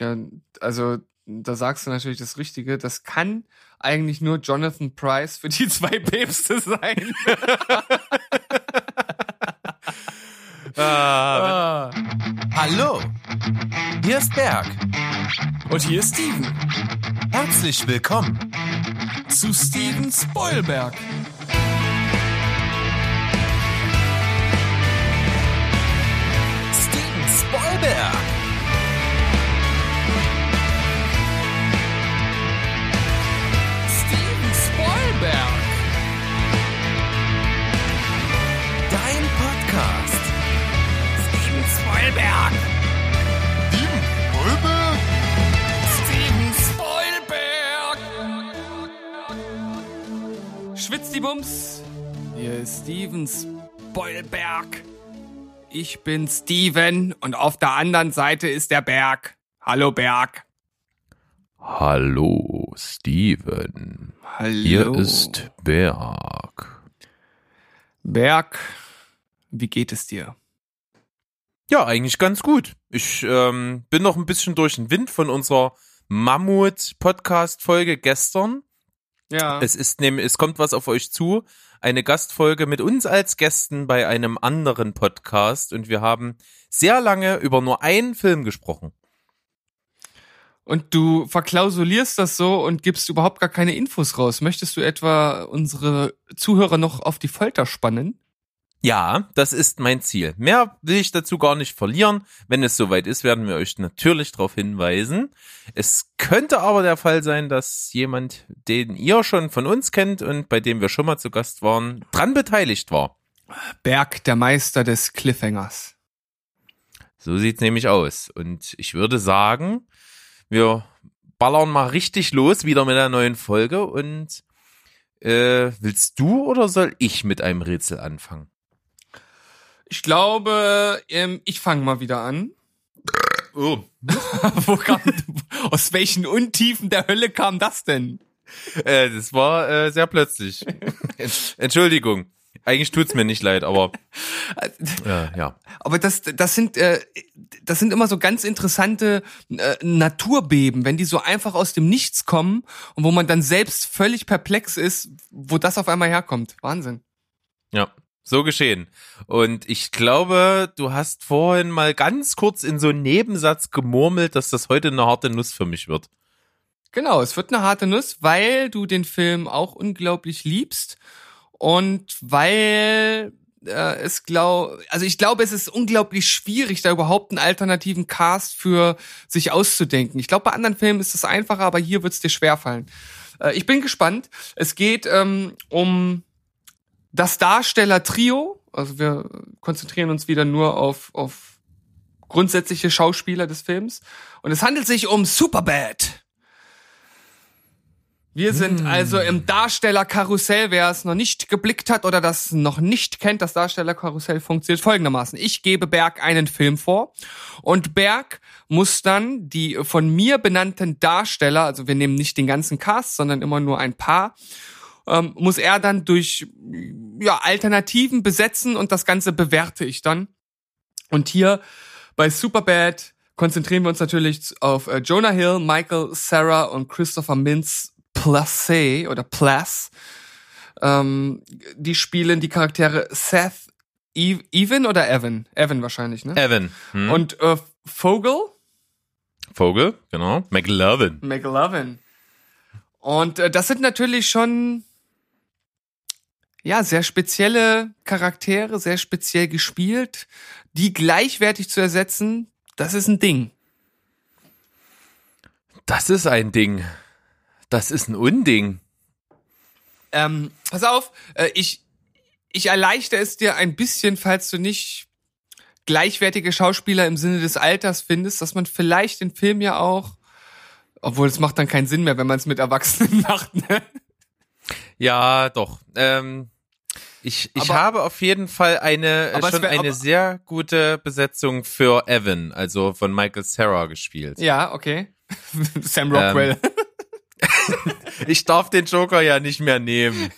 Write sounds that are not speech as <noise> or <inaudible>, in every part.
Ja, also da sagst du natürlich das Richtige. Das kann eigentlich nur Jonathan Price für die <laughs> zwei Päpste sein. ah. Hallo, hier ist Berg. Und hier ist Steven. Herzlich willkommen zu Steven Spoilberg. Steven Spoilberg. Spoilberg. Dein Podcast. Steven Spoilberg. Steven Spoilberg? Steven Spoilberg. Schwitzt die Bums. Hier ist Steven Spoilberg. Ich bin Steven und auf der anderen Seite ist der Berg. Hallo Berg. Hallo, Steven. Hallo. Hier ist Berg. Berg. Wie geht es dir? Ja, eigentlich ganz gut. Ich ähm, bin noch ein bisschen durch den Wind von unserer Mammut-Podcast-Folge gestern. Ja. Es ist nämlich, es kommt was auf euch zu. Eine Gastfolge mit uns als Gästen bei einem anderen Podcast und wir haben sehr lange über nur einen Film gesprochen. Und du verklausulierst das so und gibst überhaupt gar keine Infos raus. Möchtest du etwa unsere Zuhörer noch auf die Folter spannen? Ja, das ist mein Ziel. Mehr will ich dazu gar nicht verlieren. Wenn es soweit ist, werden wir euch natürlich darauf hinweisen. Es könnte aber der Fall sein, dass jemand, den ihr schon von uns kennt und bei dem wir schon mal zu Gast waren, dran beteiligt war. Berg, der Meister des Cliffhangers. So sieht's nämlich aus. Und ich würde sagen, wir ballern mal richtig los wieder mit der neuen Folge. Und äh, willst du oder soll ich mit einem Rätsel anfangen? Ich glaube, ähm, ich fange mal wieder an. Oh. <laughs> Wo kam, aus welchen Untiefen der Hölle kam das denn? Äh, das war äh, sehr plötzlich. <laughs> Entschuldigung. Eigentlich tut's mir nicht leid, aber <laughs> äh, ja. Aber das, das sind, äh, das sind immer so ganz interessante äh, Naturbeben, wenn die so einfach aus dem Nichts kommen und wo man dann selbst völlig perplex ist, wo das auf einmal herkommt. Wahnsinn. Ja, so geschehen. Und ich glaube, du hast vorhin mal ganz kurz in so einen Nebensatz gemurmelt, dass das heute eine harte Nuss für mich wird. Genau, es wird eine harte Nuss, weil du den Film auch unglaublich liebst und weil äh, es glaub, also ich glaube, es ist unglaublich schwierig, da überhaupt einen alternativen Cast für sich auszudenken. Ich glaube, bei anderen Filmen ist es einfacher, aber hier wird es dir schwerfallen. Äh, ich bin gespannt. Es geht ähm, um das Darsteller-Trio. Also wir konzentrieren uns wieder nur auf, auf grundsätzliche Schauspieler des Films. Und es handelt sich um Superbad. Wir sind also im Darstellerkarussell. Wer es noch nicht geblickt hat oder das noch nicht kennt, das Darstellerkarussell funktioniert folgendermaßen. Ich gebe Berg einen Film vor und Berg muss dann die von mir benannten Darsteller, also wir nehmen nicht den ganzen Cast, sondern immer nur ein paar, ähm, muss er dann durch ja, Alternativen besetzen und das Ganze bewerte ich dann. Und hier bei Superbad konzentrieren wir uns natürlich auf äh, Jonah Hill, Michael Sarah und Christopher Mintz Placé oder Plass. Ähm, die spielen die Charaktere Seth, Eve, Evan oder Evan? Evan wahrscheinlich, ne? Evan. Hm? Und äh, Vogel? Vogel, genau. McLovin. McLovin. Und äh, das sind natürlich schon ja sehr spezielle Charaktere, sehr speziell gespielt, die gleichwertig zu ersetzen. Das ist ein Ding. Das ist ein Ding. Das ist ein Unding. Ähm, pass auf, äh, ich ich erleichtere es dir ein bisschen, falls du nicht gleichwertige Schauspieler im Sinne des Alters findest, dass man vielleicht den Film ja auch, obwohl es macht dann keinen Sinn mehr, wenn man es mit Erwachsenen <laughs> macht. Ne? Ja, doch. Ähm, ich ich Aber- habe auf jeden Fall eine es schon wär- eine aber- sehr gute Besetzung für Evan, also von Michael Sarah gespielt. Ja, okay. <laughs> Sam Rockwell. <laughs> <laughs> Ich darf den Joker ja nicht mehr nehmen.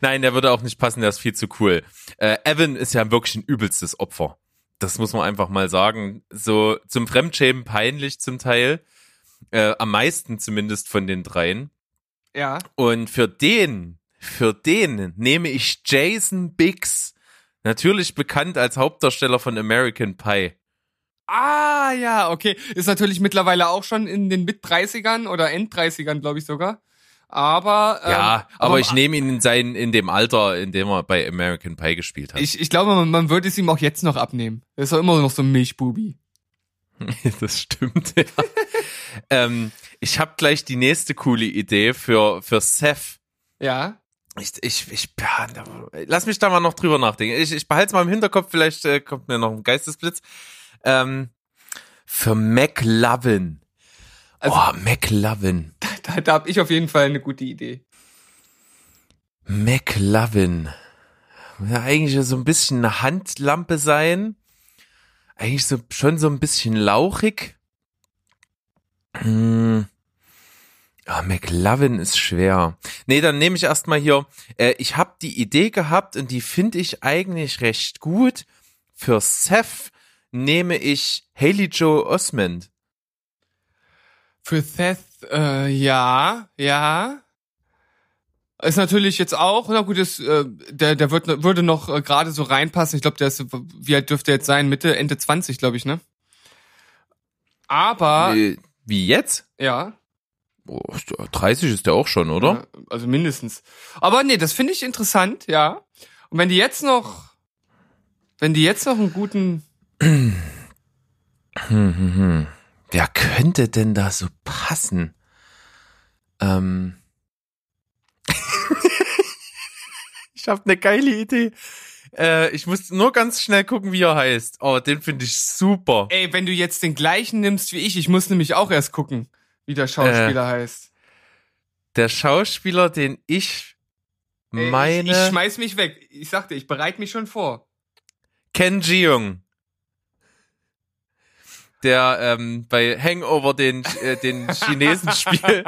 Nein, der würde auch nicht passen, der ist viel zu cool. Äh, Evan ist ja wirklich ein übelstes Opfer. das muss man einfach mal sagen, so zum Fremdschämen peinlich zum Teil. Äh, am meisten zumindest von den dreien. Ja. Und für den, für den nehme ich Jason Biggs, natürlich bekannt als Hauptdarsteller von American Pie. Ah, ja, okay. Ist natürlich mittlerweile auch schon in den Mit-30ern oder End-30ern, glaube ich sogar. Aber, ähm, Ja, aber, ich nehme ihn in sein, in dem Alter, in dem er bei American Pie gespielt hat. Ich, ich glaube, man, man würde es ihm auch jetzt noch abnehmen. Er ist doch immer noch so ein Milchbubi. <laughs> das stimmt. Ja. <laughs> ähm, ich habe gleich die nächste coole Idee für für Seth. Ja. Ich, ich, ich, ja, lass mich da mal noch drüber nachdenken. Ich, ich behalte es mal im Hinterkopf, vielleicht äh, kommt mir noch ein Geistesblitz. Ähm, für McLovin. Also- oh, McLovin. Da, da habe ich auf jeden Fall eine gute Idee. McLovin. Ja, eigentlich so ein bisschen eine Handlampe sein. Eigentlich so, schon so ein bisschen lauchig. Hm. Ah, McLovin ist schwer. Nee, dann nehme ich erstmal hier, äh, ich habe die Idee gehabt und die finde ich eigentlich recht gut. Für Seth nehme ich Haley Joe Osmond. Für Seth, äh, ja, ja. Ist natürlich jetzt auch, na gut, ist, äh, der, der wird, würde noch äh, gerade so reinpassen. Ich glaube, der ist, wie alt dürfte er jetzt sein? Mitte, Ende 20, glaube ich, ne? Aber, Äh, wie jetzt? ja. Oh, 30 ist der auch schon, oder? Ja, Also mindestens. Aber nee, das finde ich interessant, ja. Und wenn die jetzt noch, wenn die jetzt noch einen guten. Wer könnte denn da so passen? Ähm. <laughs> ich habe eine geile Idee. Äh, ich muss nur ganz schnell gucken, wie er heißt. Oh, den finde ich super. ey, wenn du jetzt den gleichen nimmst wie ich, ich muss nämlich auch erst gucken, wie der Schauspieler heißt. Der Schauspieler, den ich Ey, meine. Ich, ich schmeiß mich weg. Ich sagte, ich bereite mich schon vor. Ken Jeong. Der ähm, bei Hangover den, äh, den Chinesen <laughs> spielt.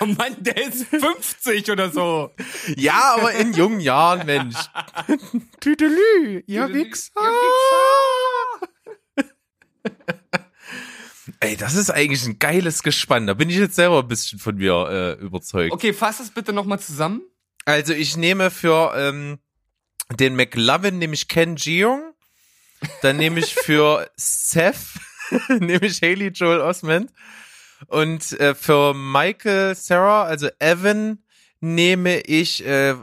oh Mann, der ist 50 oder so. Ja, aber in jungen Jahren, Mensch. Tüdelü, ihr Wichser. Ey, das ist eigentlich ein geiles Gespann. Da bin ich jetzt selber ein bisschen von mir äh, überzeugt. Okay, fass das bitte nochmal zusammen. Also ich nehme für ähm, den McLovin nehme ich Ken Jeong. Dann nehme ich für <laughs> Seth <laughs> nehme ich Haley Joel Osment. Und äh, für Michael Sarah, also Evan, nehme ich äh,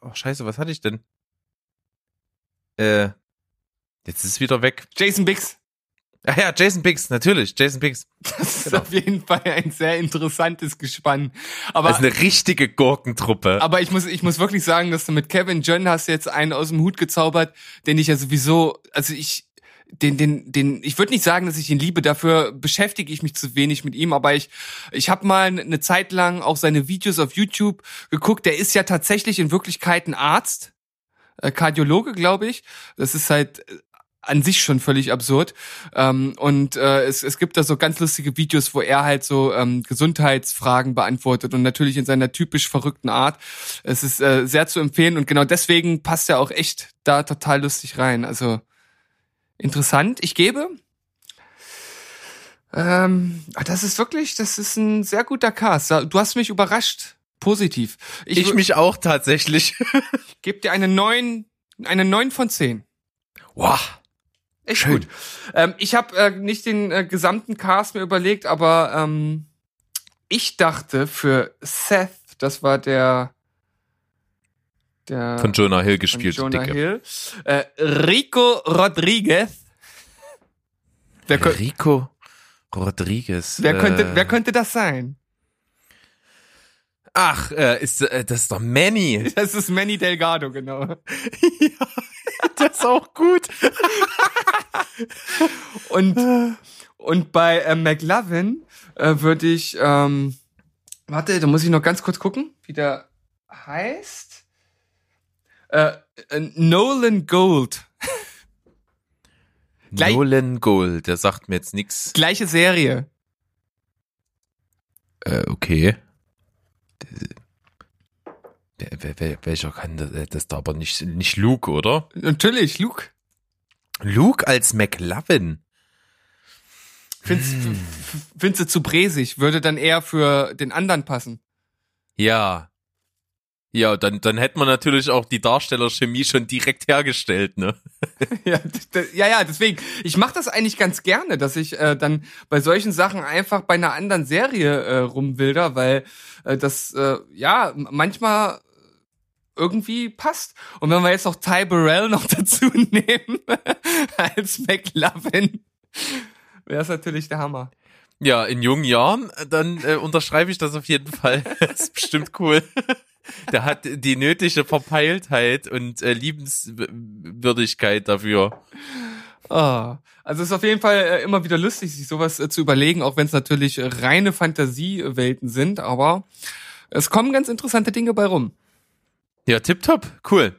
oh, scheiße, was hatte ich denn? Äh, jetzt ist es wieder weg. Jason Biggs. Ach ja, Jason Biggs, natürlich, Jason Biggs. Das ist Genau. auf jeden Fall ein sehr interessantes Gespann. Aber, Das ist eine richtige Gurkentruppe. aber ich muss, ich muss wirklich sagen, dass du mit Kevin John hast jetzt einen aus dem Hut gezaubert, den ich ja sowieso, also ich, den, den, den, ich würde nicht sagen, dass ich ihn liebe, dafür beschäftige ich mich zu wenig mit ihm, aber ich, ich habe mal eine Zeit lang auch seine Videos auf YouTube geguckt. Der ist ja tatsächlich in Wirklichkeit ein Arzt, äh, Kardiologe, glaube ich. Das ist halt äh, an sich schon völlig absurd. Ähm, und äh, es, es gibt da so ganz lustige Videos, wo er halt so ähm, Gesundheitsfragen beantwortet und natürlich in seiner typisch verrückten Art. Es ist äh, sehr zu empfehlen und genau deswegen passt er auch echt da total lustig rein. Also interessant. Ich gebe. Ähm, ah, das ist wirklich, das ist ein sehr guter Cast. Du hast mich überrascht. Positiv. Ich, ich ich mich auch tatsächlich. gebe dir eine 9, eine 9 von 10. Wow. Echt Schön. gut. Ähm, ich habe äh, nicht den äh, gesamten Cast mir überlegt, aber ähm, ich dachte für Seth, das war der der Von Jonah Hill gespielt, Jonah Dicke. Hill, äh, Rico Rodriguez. Wer, Rico Rodriguez. wer könnte äh, wer könnte das sein? Ach, äh, ist äh, das ist doch Manny. <laughs> Das ist Manny Delgado, genau. <laughs> Das ist auch gut. Und und bei äh, McLovin äh, würde ich ähm, warte, da muss ich noch ganz kurz gucken, wie der heißt. Äh, äh, Nolan Gold. Gleich- <laughs> Nolan Gold, der sagt mir jetzt nix. Gleiche Serie. Äh, okay. Welcher kann das? äh, Das ist aber nicht, nicht Luke, oder? Natürlich, Luke. Luke als McLovin. Findest, Hm. f- f- findest du zu bräsig? Würde dann eher für den anderen passen. Ja. Ja, dann, dann hätte man natürlich auch die Darstellerchemie schon direkt hergestellt, ne? <laughs> ja, ja, ja, deswegen. Ich mache das eigentlich ganz gerne, dass ich äh, dann bei solchen Sachen einfach bei einer anderen Serie äh, rumwilder, weil äh, das äh, ja manchmal irgendwie passt. Und wenn wir jetzt noch Ty Burrell noch <laughs> dazu nehmen <laughs> als McLovin, wäre es natürlich der Hammer. Ja, in jungen Jahren, äh, dann äh, unterschreibe ich das auf jeden Fall. das ist bestimmt cool. Der hat die nötige Verpeiltheit und äh, Liebenswürdigkeit dafür. Ah, also es ist auf jeden Fall äh, immer wieder lustig, sich sowas äh, zu überlegen, auch wenn es natürlich reine Fantasiewelten sind, aber es kommen ganz interessante Dinge bei rum. Ja, tipptopp, cool.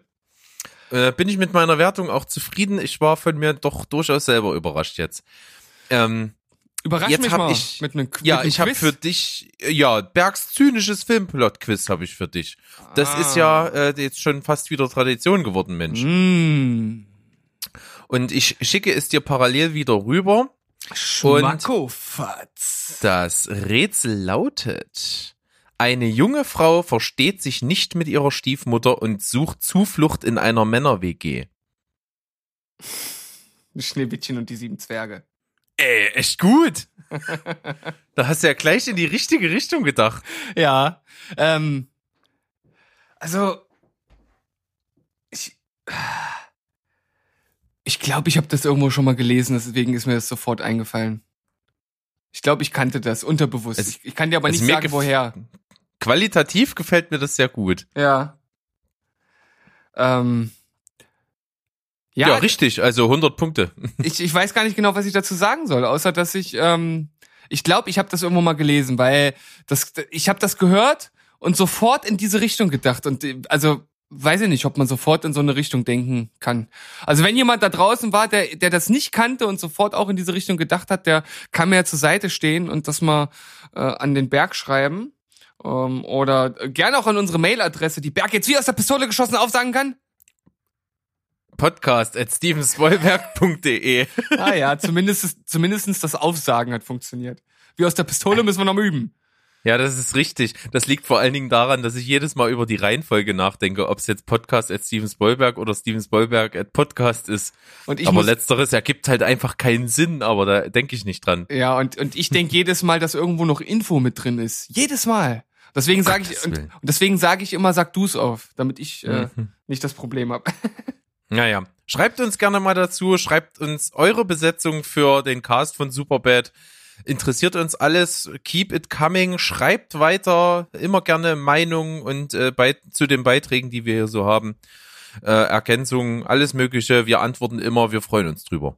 Äh, bin ich mit meiner Wertung auch zufrieden. Ich war von mir doch durchaus selber überrascht jetzt. Ähm, Überrasch Jetzt mich hab mal ich- mit einem ja, mit ich habe für dich, ja, Bergs zynisches Filmplot-Quiz habe ich für dich. Das Ah. ist ja äh, jetzt schon fast wieder Tradition geworden, Mensch. Mm. Und ich schicke es dir parallel wieder rüber. Schmackofatz. Das Rätsel lautet, eine junge Frau versteht sich nicht mit ihrer Stiefmutter und sucht Zuflucht in einer Männer-WG. Schneewittchen und die sieben Zwerge. Ey, echt gut. da hast du ja gleich in die richtige Richtung gedacht. Ja. Ähm, also ich ich glaube, ich habe das irgendwo schon mal gelesen, deswegen ist mir das sofort eingefallen. Ich glaube, ich kannte das unterbewusst. Es- ich, ich kann dir aber nicht sagen, woher. Qualitativ gefällt mir das sehr gut. Ja. Ähm, Ja, ja, richtig, also 100 Punkte. <laughs> ich, ich weiß gar nicht genau, was ich dazu sagen soll, außer dass ich, ähm, ich glaube, ich habe das irgendwo mal gelesen, weil das, ich habe das gehört und sofort in diese Richtung gedacht und also weiß ich nicht, ob man sofort in so eine Richtung denken kann. Also wenn jemand da draußen war, der, der das nicht kannte und sofort auch in diese Richtung gedacht hat, der kann mir ja zur Seite stehen und das mal äh, an den Berg schreiben. Ähm, oder gerne auch an unsere Mailadresse, die Berg jetzt wie aus der Pistole geschossen aufsagen kann. Podcast at stevenswollberg.de. <laughs> Ah ja, zumindest, zumindestens das Aufsagen hat funktioniert. Wie aus der Pistole müssen wir noch üben. Ja, das ist richtig. Das liegt vor allen Dingen daran, dass ich jedes Mal über die Reihenfolge nachdenke, ob es jetzt Podcast at Stevens Bollberg oder Stevens Bollberg at Podcast ist. Und ich aber letzteres ergibt halt einfach keinen Sinn, aber da denke ich nicht dran. ja, und, und ich denke <laughs> jedes Mal, dass irgendwo noch Info mit drin ist. Jedes Mal. Deswegen sage ich, und, und deswegen sage ich immer, sag du's auf, damit ich äh, Mhm. nicht das Problem habe. <laughs> Naja, schreibt uns gerne mal dazu, schreibt uns eure Besetzung für den Cast von Superbad. Interessiert uns alles, keep it coming, schreibt weiter, immer gerne Meinungen und äh, bei, zu den Beiträgen, die wir hier so haben. Äh, Ergänzungen, alles Mögliche, wir antworten immer, wir freuen uns drüber.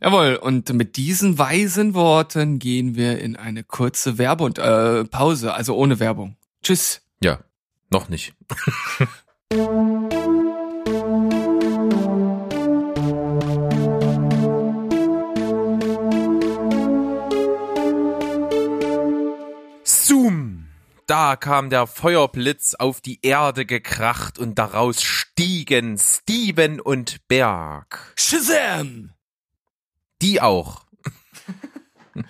Jawohl, und mit diesen weisen Worten gehen wir in eine kurze Werbe- und äh, Pause, also ohne Werbung. Tschüss. Ja, noch nicht. <laughs> Da kam der Feuerblitz auf die Erde gekracht und daraus stiegen Steven und Berg. Shazam! Die auch. <laughs>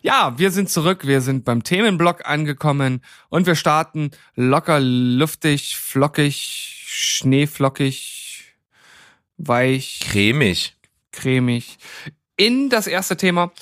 Ja, wir sind zurück, wir sind beim Themenblock angekommen und wir starten locker, luftig, flockig, schneeflockig, weich, Cremig. cremig in das erste Thema.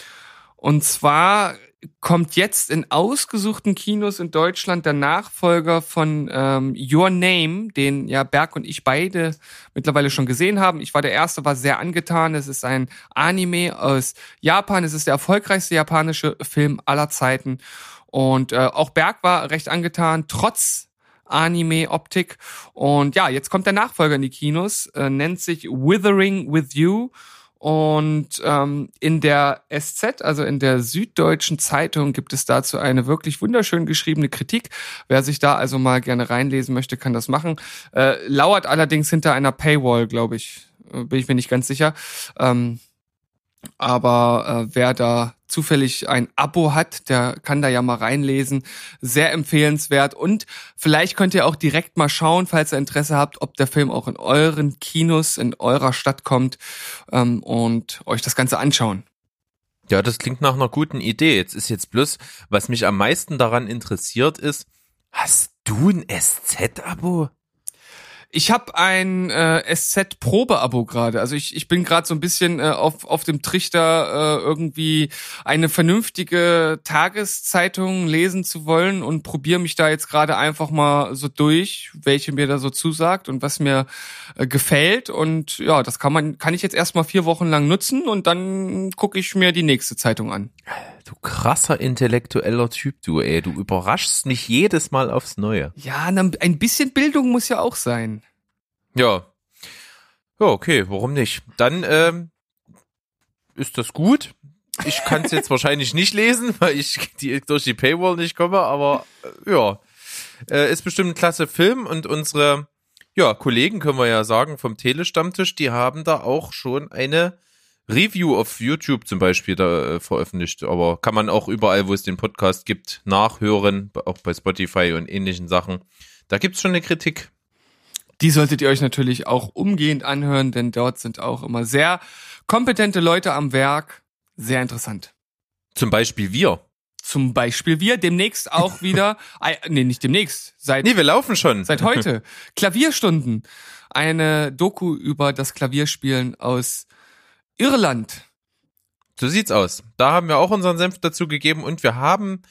Und zwar kommt jetzt in ausgesuchten Kinos in Deutschland der Nachfolger von ähm, Your Name, den ja Berg und ich beide mittlerweile schon gesehen haben. Ich war der Erste, war sehr angetan. Es ist ein Anime aus Japan. Es ist der erfolgreichste japanische Film aller Zeiten. Und äh, auch Berg war recht angetan, trotz Anime-Optik. Und ja, jetzt kommt der Nachfolger in die Kinos, äh, nennt sich Withering with You. Und ähm, in der SZ, also in der Süddeutschen Zeitung, gibt es dazu eine wirklich wunderschön geschriebene Kritik. Wer sich da also mal gerne reinlesen möchte, kann das machen. Äh, lauert allerdings hinter einer Paywall, glaube ich. Äh, Bin ich mir nicht ganz sicher. Ähm, Aber äh, wer da zufällig ein Abo hat, der kann da ja mal reinlesen. Sehr empfehlenswert. Und vielleicht könnt ihr auch direkt mal schauen, falls ihr Interesse habt, ob der Film auch in euren Kinos, in eurer Stadt kommt ähm, und euch das Ganze anschauen. Ja, das klingt nach einer guten Idee. Jetzt ist jetzt bloß, was mich am meisten daran interessiert ist, hast du ein SZ-Abo? Ich habe ein äh, SZ-Probe-Abo gerade. Also ich, ich bin gerade so ein bisschen äh, auf, auf dem Trichter, äh, irgendwie eine vernünftige Tageszeitung lesen zu wollen und probiere mich da jetzt gerade einfach mal so durch, welche mir da so zusagt und was mir äh, gefällt. Und ja, das kann man, kann ich jetzt erstmal vier Wochen lang nutzen und dann gucke ich mir die nächste Zeitung an. Du krasser intellektueller Typ, du, ey. Du überraschst nicht jedes Mal aufs Neue. Ja, ein bisschen Bildung muss ja auch sein. Ja. Ja, okay, warum nicht? Dann ähm, ist das gut. Ich kann es jetzt <laughs> wahrscheinlich nicht lesen, weil ich die, durch die Paywall nicht komme, aber äh, ja. Äh, ist bestimmt ein klasse Film und unsere ja, Kollegen können wir ja sagen vom Telestammtisch, die haben da auch schon eine Review auf YouTube zum Beispiel da äh, veröffentlicht, aber kann man auch überall, wo es den Podcast gibt, nachhören, auch bei Spotify und ähnlichen Sachen. Da gibt's schon eine Kritik. Die solltet ihr euch natürlich auch umgehend anhören, denn dort sind auch immer sehr kompetente Leute am Werk. Sehr interessant. Zum Beispiel wir. Zum Beispiel wir demnächst auch <laughs> wieder, äh, nee, nicht demnächst, seit Nee, wir laufen schon. Seit heute. <laughs> Klavierstunden. Eine Doku über das Klavierspielen aus Irland. So sieht's aus. Da haben wir auch unseren Senf dazu gegeben und wir haben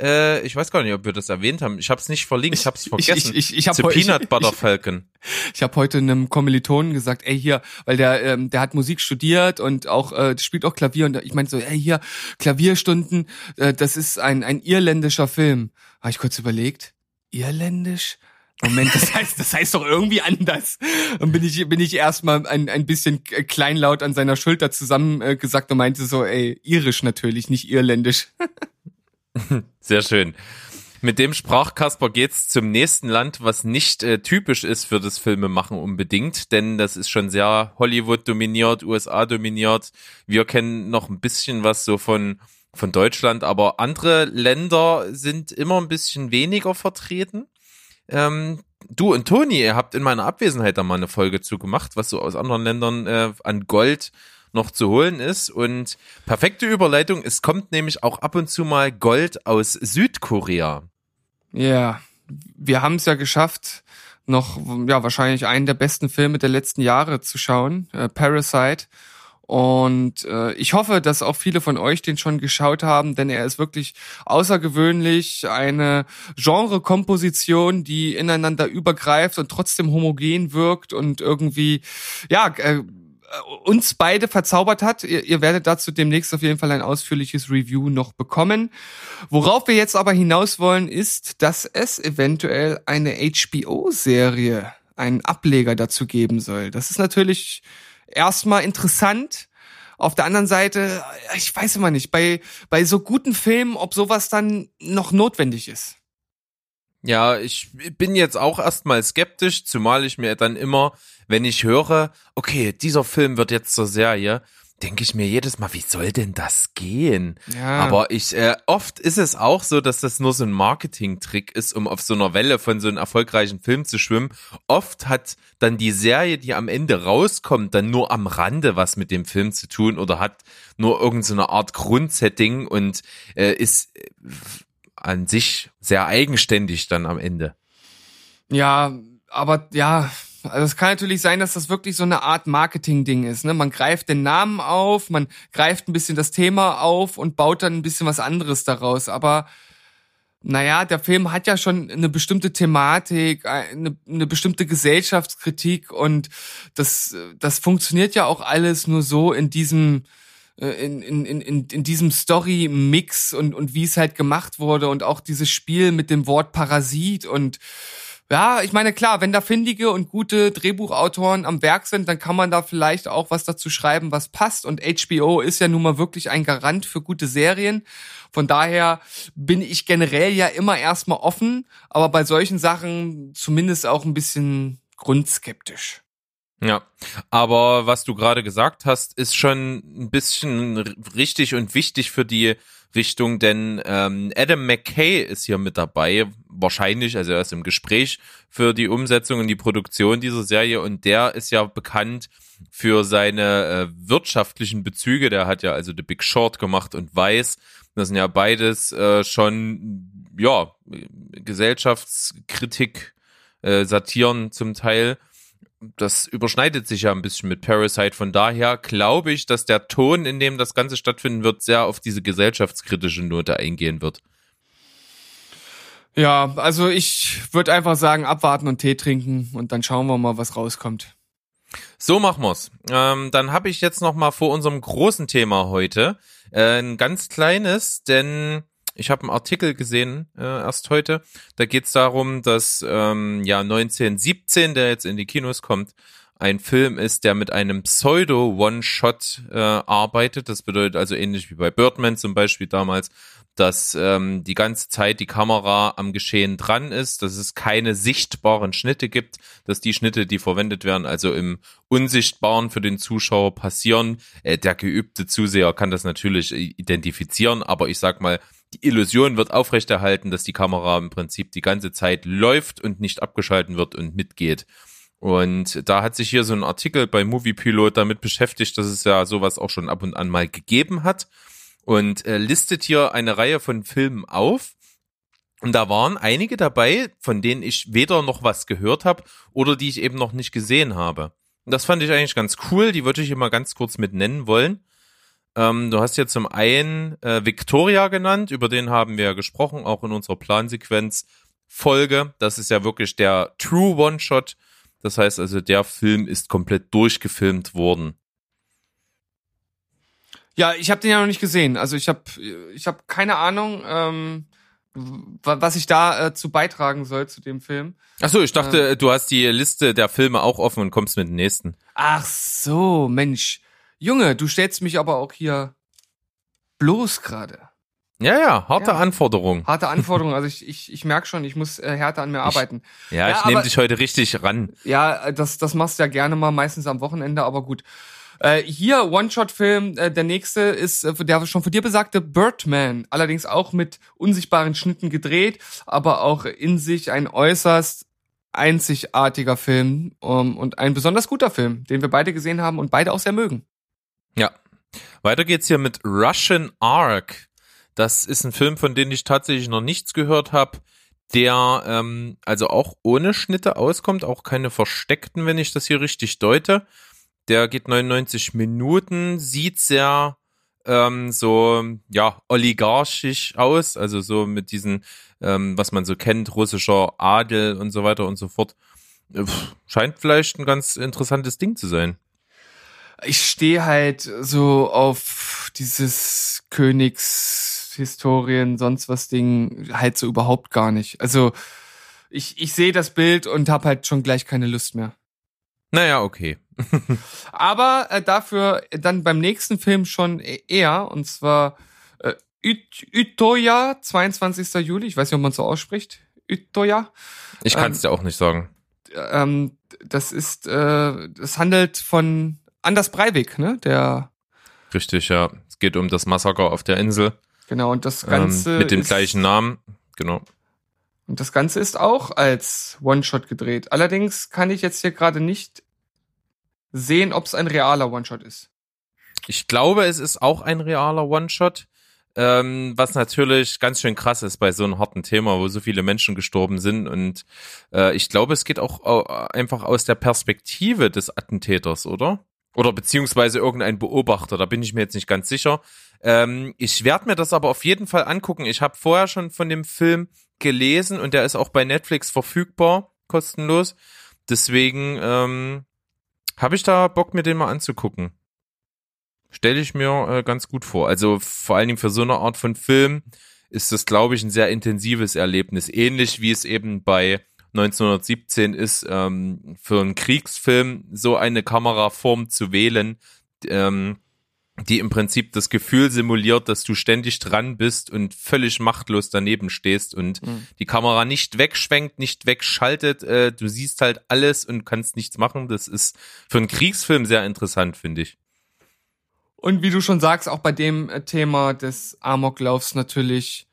äh, ich weiß gar nicht, ob wir das erwähnt haben. Ich habe es nicht verlinkt, ich habe es vergessen. Ich, ich, ich, hab The Peanut Butter Falcon. Ich, ich habe heute einem Kommilitonen gesagt, ey hier, weil der ähm, der hat Musik studiert und auch äh, spielt auch Klavier und ich meinte so, ey hier Klavierstunden, äh, das ist ein ein irländischer Film. Habe ich kurz überlegt, irländisch? Moment, das <laughs> heißt, das heißt doch irgendwie anders. Und bin ich, bin ich erstmal ein, ein bisschen kleinlaut an seiner Schulter zusammengesackt und meinte so, ey, irisch natürlich, nicht irländisch. <laughs> Sehr schön. Mit dem Sprachkasper geht's zum nächsten Land, was nicht äh, typisch ist für das Filmemachen unbedingt, denn das ist schon sehr Hollywood dominiert, USA dominiert. Wir kennen noch ein bisschen was so von von Deutschland, aber andere Länder sind immer ein bisschen weniger vertreten. Ähm, du und Toni, ihr habt in meiner Abwesenheit da mal eine Folge zugemacht, was so aus anderen Ländern äh, an Gold noch zu holen ist. Und perfekte Überleitung, es kommt nämlich auch ab und zu mal Gold aus Südkorea. Ja, wir haben es ja geschafft, noch ja wahrscheinlich einen der besten Filme der letzten Jahre zu schauen, äh, Parasite. Und äh, ich hoffe, dass auch viele von euch den schon geschaut haben, denn er ist wirklich außergewöhnlich. Eine Genrekomposition, die ineinander übergreift und trotzdem homogen wirkt und irgendwie, ja, äh, uns beide verzaubert hat. Ihr, ihr werdet dazu demnächst auf jeden Fall ein ausführliches Review noch bekommen. Worauf wir jetzt aber hinaus wollen, ist, dass es eventuell eine HBO-Serie, einen Ableger dazu geben soll. Das ist natürlich erstmal interessant. Auf der anderen Seite, ich weiß immer nicht, bei, bei so guten Filmen, ob sowas dann noch notwendig ist. Ja, ich bin jetzt auch erstmal skeptisch, zumal ich mir dann immer, wenn ich höre, okay, dieser Film wird jetzt zur Serie, denke ich mir jedes Mal, wie soll denn das gehen? Ja. Aber ich, äh, oft ist es auch so, dass das nur so ein Marketing-Trick ist, um auf so einer Welle von so einem erfolgreichen Film zu schwimmen. Oft hat dann die Serie, die am Ende rauskommt, dann nur am Rande was mit dem Film zu tun oder hat nur irgendeine so Art Grundsetting und äh, ist äh, an sich sehr eigenständig dann am Ende. Ja, aber ja, also es kann natürlich sein, dass das wirklich so eine Art Marketing-Ding ist. Ne? Man greift den Namen auf, man greift ein bisschen das Thema auf und baut dann ein bisschen was anderes daraus. Aber naja, der Film hat ja schon eine bestimmte Thematik, eine, eine bestimmte Gesellschaftskritik und das, das funktioniert ja auch alles nur so in diesem, in, in, in, in diesem Story-Mix und, und wie es halt gemacht wurde und auch dieses Spiel mit dem Wort Parasit und ja, ich meine, klar, wenn da findige und gute Drehbuchautoren am Werk sind, dann kann man da vielleicht auch was dazu schreiben, was passt. Und HBO ist ja nun mal wirklich ein Garant für gute Serien. Von daher bin ich generell ja immer erstmal offen, aber bei solchen Sachen zumindest auch ein bisschen grundskeptisch. Ja, aber was du gerade gesagt hast, ist schon ein bisschen richtig und wichtig für die Richtung, denn ähm, Adam McKay ist hier mit dabei, wahrscheinlich, also er ist im Gespräch für die Umsetzung und die Produktion dieser Serie und der ist ja bekannt für seine äh, wirtschaftlichen Bezüge. Der hat ja also The Big Short gemacht und Weiß. Das sind ja beides äh, schon, ja, Gesellschaftskritik, äh, Satiren zum Teil das überschneidet sich ja ein bisschen mit Parasite. Von daher glaube ich, dass der Ton, in dem das Ganze stattfinden wird, sehr auf diese gesellschaftskritische Note eingehen wird. Ja, also ich würde einfach sagen, abwarten und Tee trinken und dann schauen wir mal, was rauskommt. So machen wir's. Ähm, dann habe ich jetzt noch mal vor unserem großen Thema heute äh, ein ganz kleines, denn ich habe einen Artikel gesehen äh, erst heute. Da geht es darum, dass ähm, ja 1917, der jetzt in die Kinos kommt, ein Film ist, der mit einem Pseudo-One-Shot äh, arbeitet. Das bedeutet also ähnlich wie bei Birdman zum Beispiel damals, dass ähm, die ganze Zeit die Kamera am Geschehen dran ist, dass es keine sichtbaren Schnitte gibt, dass die Schnitte, die verwendet werden, also im Unsichtbaren für den Zuschauer passieren. Äh, der geübte Zuseher kann das natürlich identifizieren, aber ich sag mal, die Illusion wird aufrechterhalten, dass die Kamera im Prinzip die ganze Zeit läuft und nicht abgeschalten wird und mitgeht. Und da hat sich hier so ein Artikel bei Movie Pilot damit beschäftigt, dass es ja sowas auch schon ab und an mal gegeben hat und äh, listet hier eine Reihe von Filmen auf. Und da waren einige dabei, von denen ich weder noch was gehört habe oder die ich eben noch nicht gesehen habe. Und das fand ich eigentlich ganz cool, die würde ich immer ganz kurz mit nennen wollen. Ähm, du hast ja zum einen äh, Victoria genannt, über den haben wir ja gesprochen, auch in unserer Plansequenz Folge. Das ist ja wirklich der True One-Shot. Das heißt also, der Film ist komplett durchgefilmt worden. Ja, ich habe den ja noch nicht gesehen. Also ich habe ich hab keine Ahnung, ähm, was ich da äh, zu beitragen soll zu dem Film. Ach so, ich dachte, ähm, du hast die Liste der Filme auch offen und kommst mit dem nächsten. Ach so, Mensch. Junge, du stellst mich aber auch hier bloß gerade. Ja, ja, harte ja. Anforderung. Harte Anforderung. Also ich, <laughs> ich, ich merke schon, ich muss äh, härter an mir arbeiten. Ich, ja, ja, ich nehme dich heute richtig ran. Ja, das, das machst du ja gerne mal, meistens am Wochenende, aber gut. Äh, hier One-Shot-Film, äh, der nächste ist äh, der schon von dir besagte Birdman, allerdings auch mit unsichtbaren Schnitten gedreht, aber auch in sich ein äußerst einzigartiger Film um, und ein besonders guter Film, den wir beide gesehen haben und beide auch sehr mögen. Ja. Weiter geht's hier mit Russian Ark. Das ist ein Film, von dem ich tatsächlich noch nichts gehört habe, der ähm, also auch ohne Schnitte auskommt, auch keine versteckten, wenn ich das hier richtig deute. Der geht 99 Minuten, sieht sehr ähm, so ja oligarchisch aus, also so mit diesen, ähm, was man so kennt, russischer Adel und so weiter und so fort. Pff, scheint vielleicht ein ganz interessantes Ding zu sein ich stehe halt so auf dieses Königshistorien, sonst was Ding halt so überhaupt gar nicht. Also ich, ich sehe das Bild und habe halt schon gleich keine Lust mehr. Naja, okay. Aber äh, dafür dann beim nächsten Film schon eher, und zwar äh, Utoya, 22. Juli, ich weiß nicht, ob man so ausspricht. Utoya. Ich kann es ähm, dir auch nicht sagen. Ähm, das ist, äh, das handelt von Anders Breivik, ne? Der. Richtig, ja. Es geht um das Massaker auf der Insel. Genau, und das Ganze. Ähm, mit dem ist, gleichen Namen, genau. Und das Ganze ist auch als One-Shot gedreht. Allerdings kann ich jetzt hier gerade nicht sehen, ob es ein realer One-Shot ist. Ich glaube, es ist auch ein realer One-Shot. Ähm, was natürlich ganz schön krass ist bei so einem harten Thema, wo so viele Menschen gestorben sind. Und äh, ich glaube, es geht auch einfach aus der Perspektive des Attentäters, oder? Oder beziehungsweise irgendein Beobachter, da bin ich mir jetzt nicht ganz sicher. Ähm, ich werde mir das aber auf jeden Fall angucken. Ich habe vorher schon von dem Film gelesen und der ist auch bei Netflix verfügbar, kostenlos. Deswegen ähm, habe ich da Bock, mir den mal anzugucken. Stelle ich mir äh, ganz gut vor. Also vor allen Dingen für so eine Art von Film ist das, glaube ich, ein sehr intensives Erlebnis. Ähnlich wie es eben bei 1917 ist, ähm, für einen Kriegsfilm so eine Kameraform zu wählen, ähm, die im Prinzip das Gefühl simuliert, dass du ständig dran bist und völlig machtlos daneben stehst und Mhm. die Kamera nicht wegschwenkt, nicht wegschaltet. Äh, du siehst halt alles und kannst nichts machen. Das ist für einen Kriegsfilm sehr interessant, finde ich. Und wie du schon sagst, auch bei dem äh, Thema des Amoklaufs natürlich,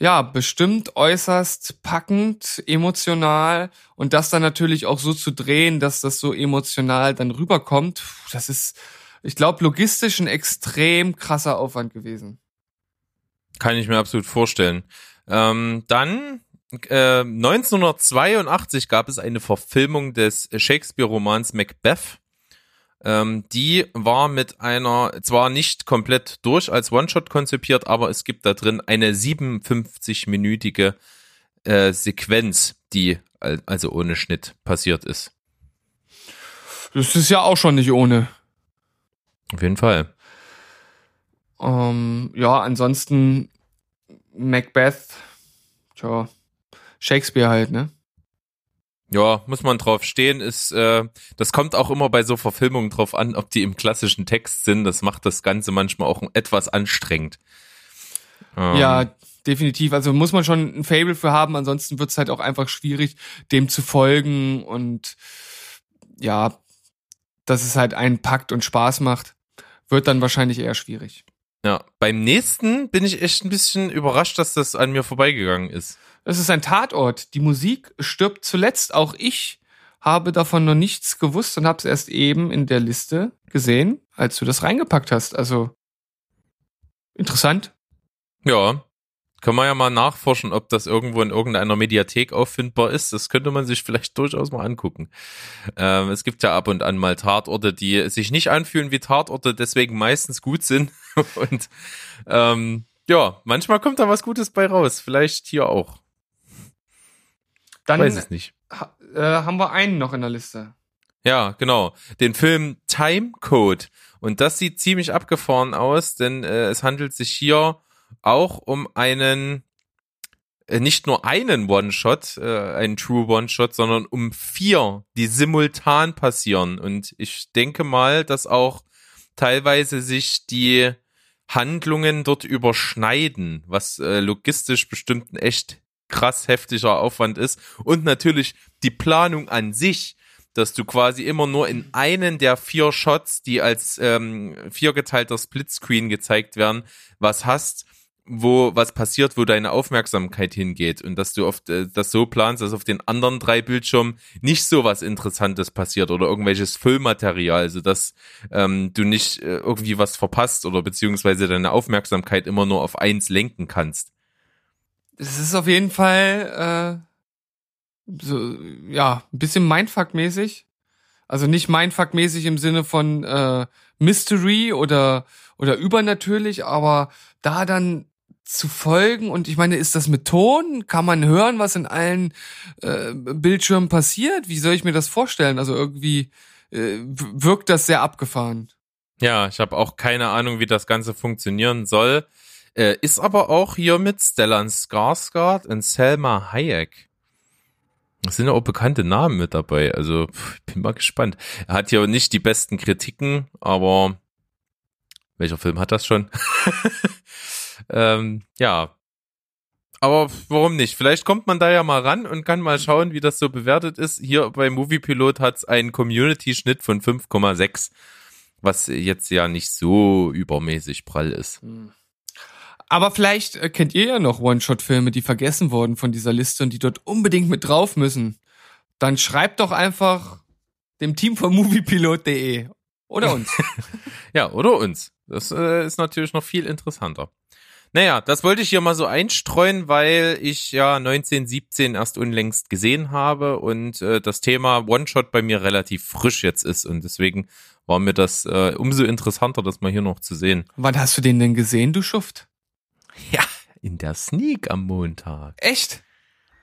ja, bestimmt äußerst packend, emotional und das dann natürlich auch so zu drehen, dass das so emotional dann rüberkommt, das ist, ich glaube, logistisch ein extrem krasser Aufwand gewesen. Kann ich mir absolut vorstellen. Ähm, dann äh, 1982 gab es eine Verfilmung des Shakespeare-Romans Macbeth. Ähm, die war mit einer, zwar nicht komplett durch als One-Shot konzipiert, aber es gibt da drin eine 57-minütige äh, Sequenz, die al- also ohne Schnitt passiert ist. Das ist ja auch schon nicht ohne. Auf jeden Fall. Ähm, ja, ansonsten Macbeth, tja, Shakespeare halt, ne? Ja, muss man drauf stehen, ist, äh, das kommt auch immer bei so Verfilmungen drauf an, ob die im klassischen Text sind. Das macht das Ganze manchmal auch etwas anstrengend. Ähm, Ja, definitiv. Also muss man schon ein Fable für haben, ansonsten wird's halt auch einfach schwierig, dem zu folgen und ja, dass es halt einen packt und Spaß macht, wird dann wahrscheinlich eher schwierig. Ja, beim nächsten bin ich echt ein bisschen überrascht, dass das an mir vorbeigegangen ist. Es ist ein Tatort. Die Musik stirbt zuletzt. Auch ich habe davon noch nichts gewusst und habe es erst eben in der Liste gesehen, als du das reingepackt hast. Also interessant. Ja, kann man ja mal nachforschen, ob das irgendwo in irgendeiner Mediathek auffindbar ist. Das könnte man sich vielleicht durchaus mal angucken. Ähm, es gibt ja ab und an mal Tatorte, die sich nicht anfühlen wie Tatorte, deswegen meistens gut sind. <laughs> Und ähm, ja, manchmal kommt da was Gutes bei raus. Vielleicht hier auch. Dann Weiß es nicht. ha- äh, haben wir einen noch in der Liste. Ja, genau. Den Film Time Code. Und das sieht ziemlich abgefahren aus, denn äh, es handelt sich hier auch um einen, äh, nicht nur einen One-Shot, äh, einen True One-Shot, sondern um vier, die simultan passieren. Und ich denke mal, dass auch teilweise sich die Handlungen dort überschneiden, was äh, logistisch bestimmt ein echt krass heftiger Aufwand ist. Und natürlich die Planung an sich, dass du quasi immer nur in einen der vier Shots, die als ähm, viergeteilter Splitscreen gezeigt werden, was hast, wo was passiert, wo deine Aufmerksamkeit hingeht und dass du oft äh, das so planst, dass auf den anderen drei Bildschirmen nicht so was Interessantes passiert oder irgendwelches Füllmaterial, also dass ähm, du nicht äh, irgendwie was verpasst oder beziehungsweise deine Aufmerksamkeit immer nur auf eins lenken kannst. Es ist auf jeden Fall äh, so, ja, ein bisschen Mindfuck-mäßig. Also nicht Mindfuck-mäßig im Sinne von äh, Mystery oder, oder übernatürlich, aber da dann zu folgen und ich meine, ist das mit Ton? Kann man hören, was in allen äh, Bildschirmen passiert? Wie soll ich mir das vorstellen? Also irgendwie äh, wirkt das sehr abgefahren. Ja, ich habe auch keine Ahnung, wie das Ganze funktionieren soll. Äh, ist aber auch hier mit Stellan Skarsgård und Selma Hayek. Es sind ja auch bekannte Namen mit dabei, also pff, bin mal gespannt. Er hat hier nicht die besten Kritiken, aber welcher Film hat das schon? <laughs> ähm, ja. Aber warum nicht? Vielleicht kommt man da ja mal ran und kann mal schauen, wie das so bewertet ist. Hier bei Moviepilot hat es einen Community-Schnitt von 5,6 was jetzt ja nicht so übermäßig prall ist. Aber vielleicht äh, kennt ihr ja noch One-Shot-Filme, die vergessen wurden von dieser Liste und die dort unbedingt mit drauf müssen. Dann schreibt doch einfach dem Team von moviepilot.de oder uns. <laughs> Ja, oder uns. Das äh, ist natürlich noch viel interessanter. Naja, das wollte ich hier mal so einstreuen, weil ich ja 1917 erst unlängst gesehen habe und äh, das Thema One-Shot bei mir relativ frisch jetzt ist und deswegen war mir das äh, umso interessanter, das mal hier noch zu sehen. Wann hast du den denn gesehen, du Schuft? <laughs> Ja, in der Sneak am Montag. Echt?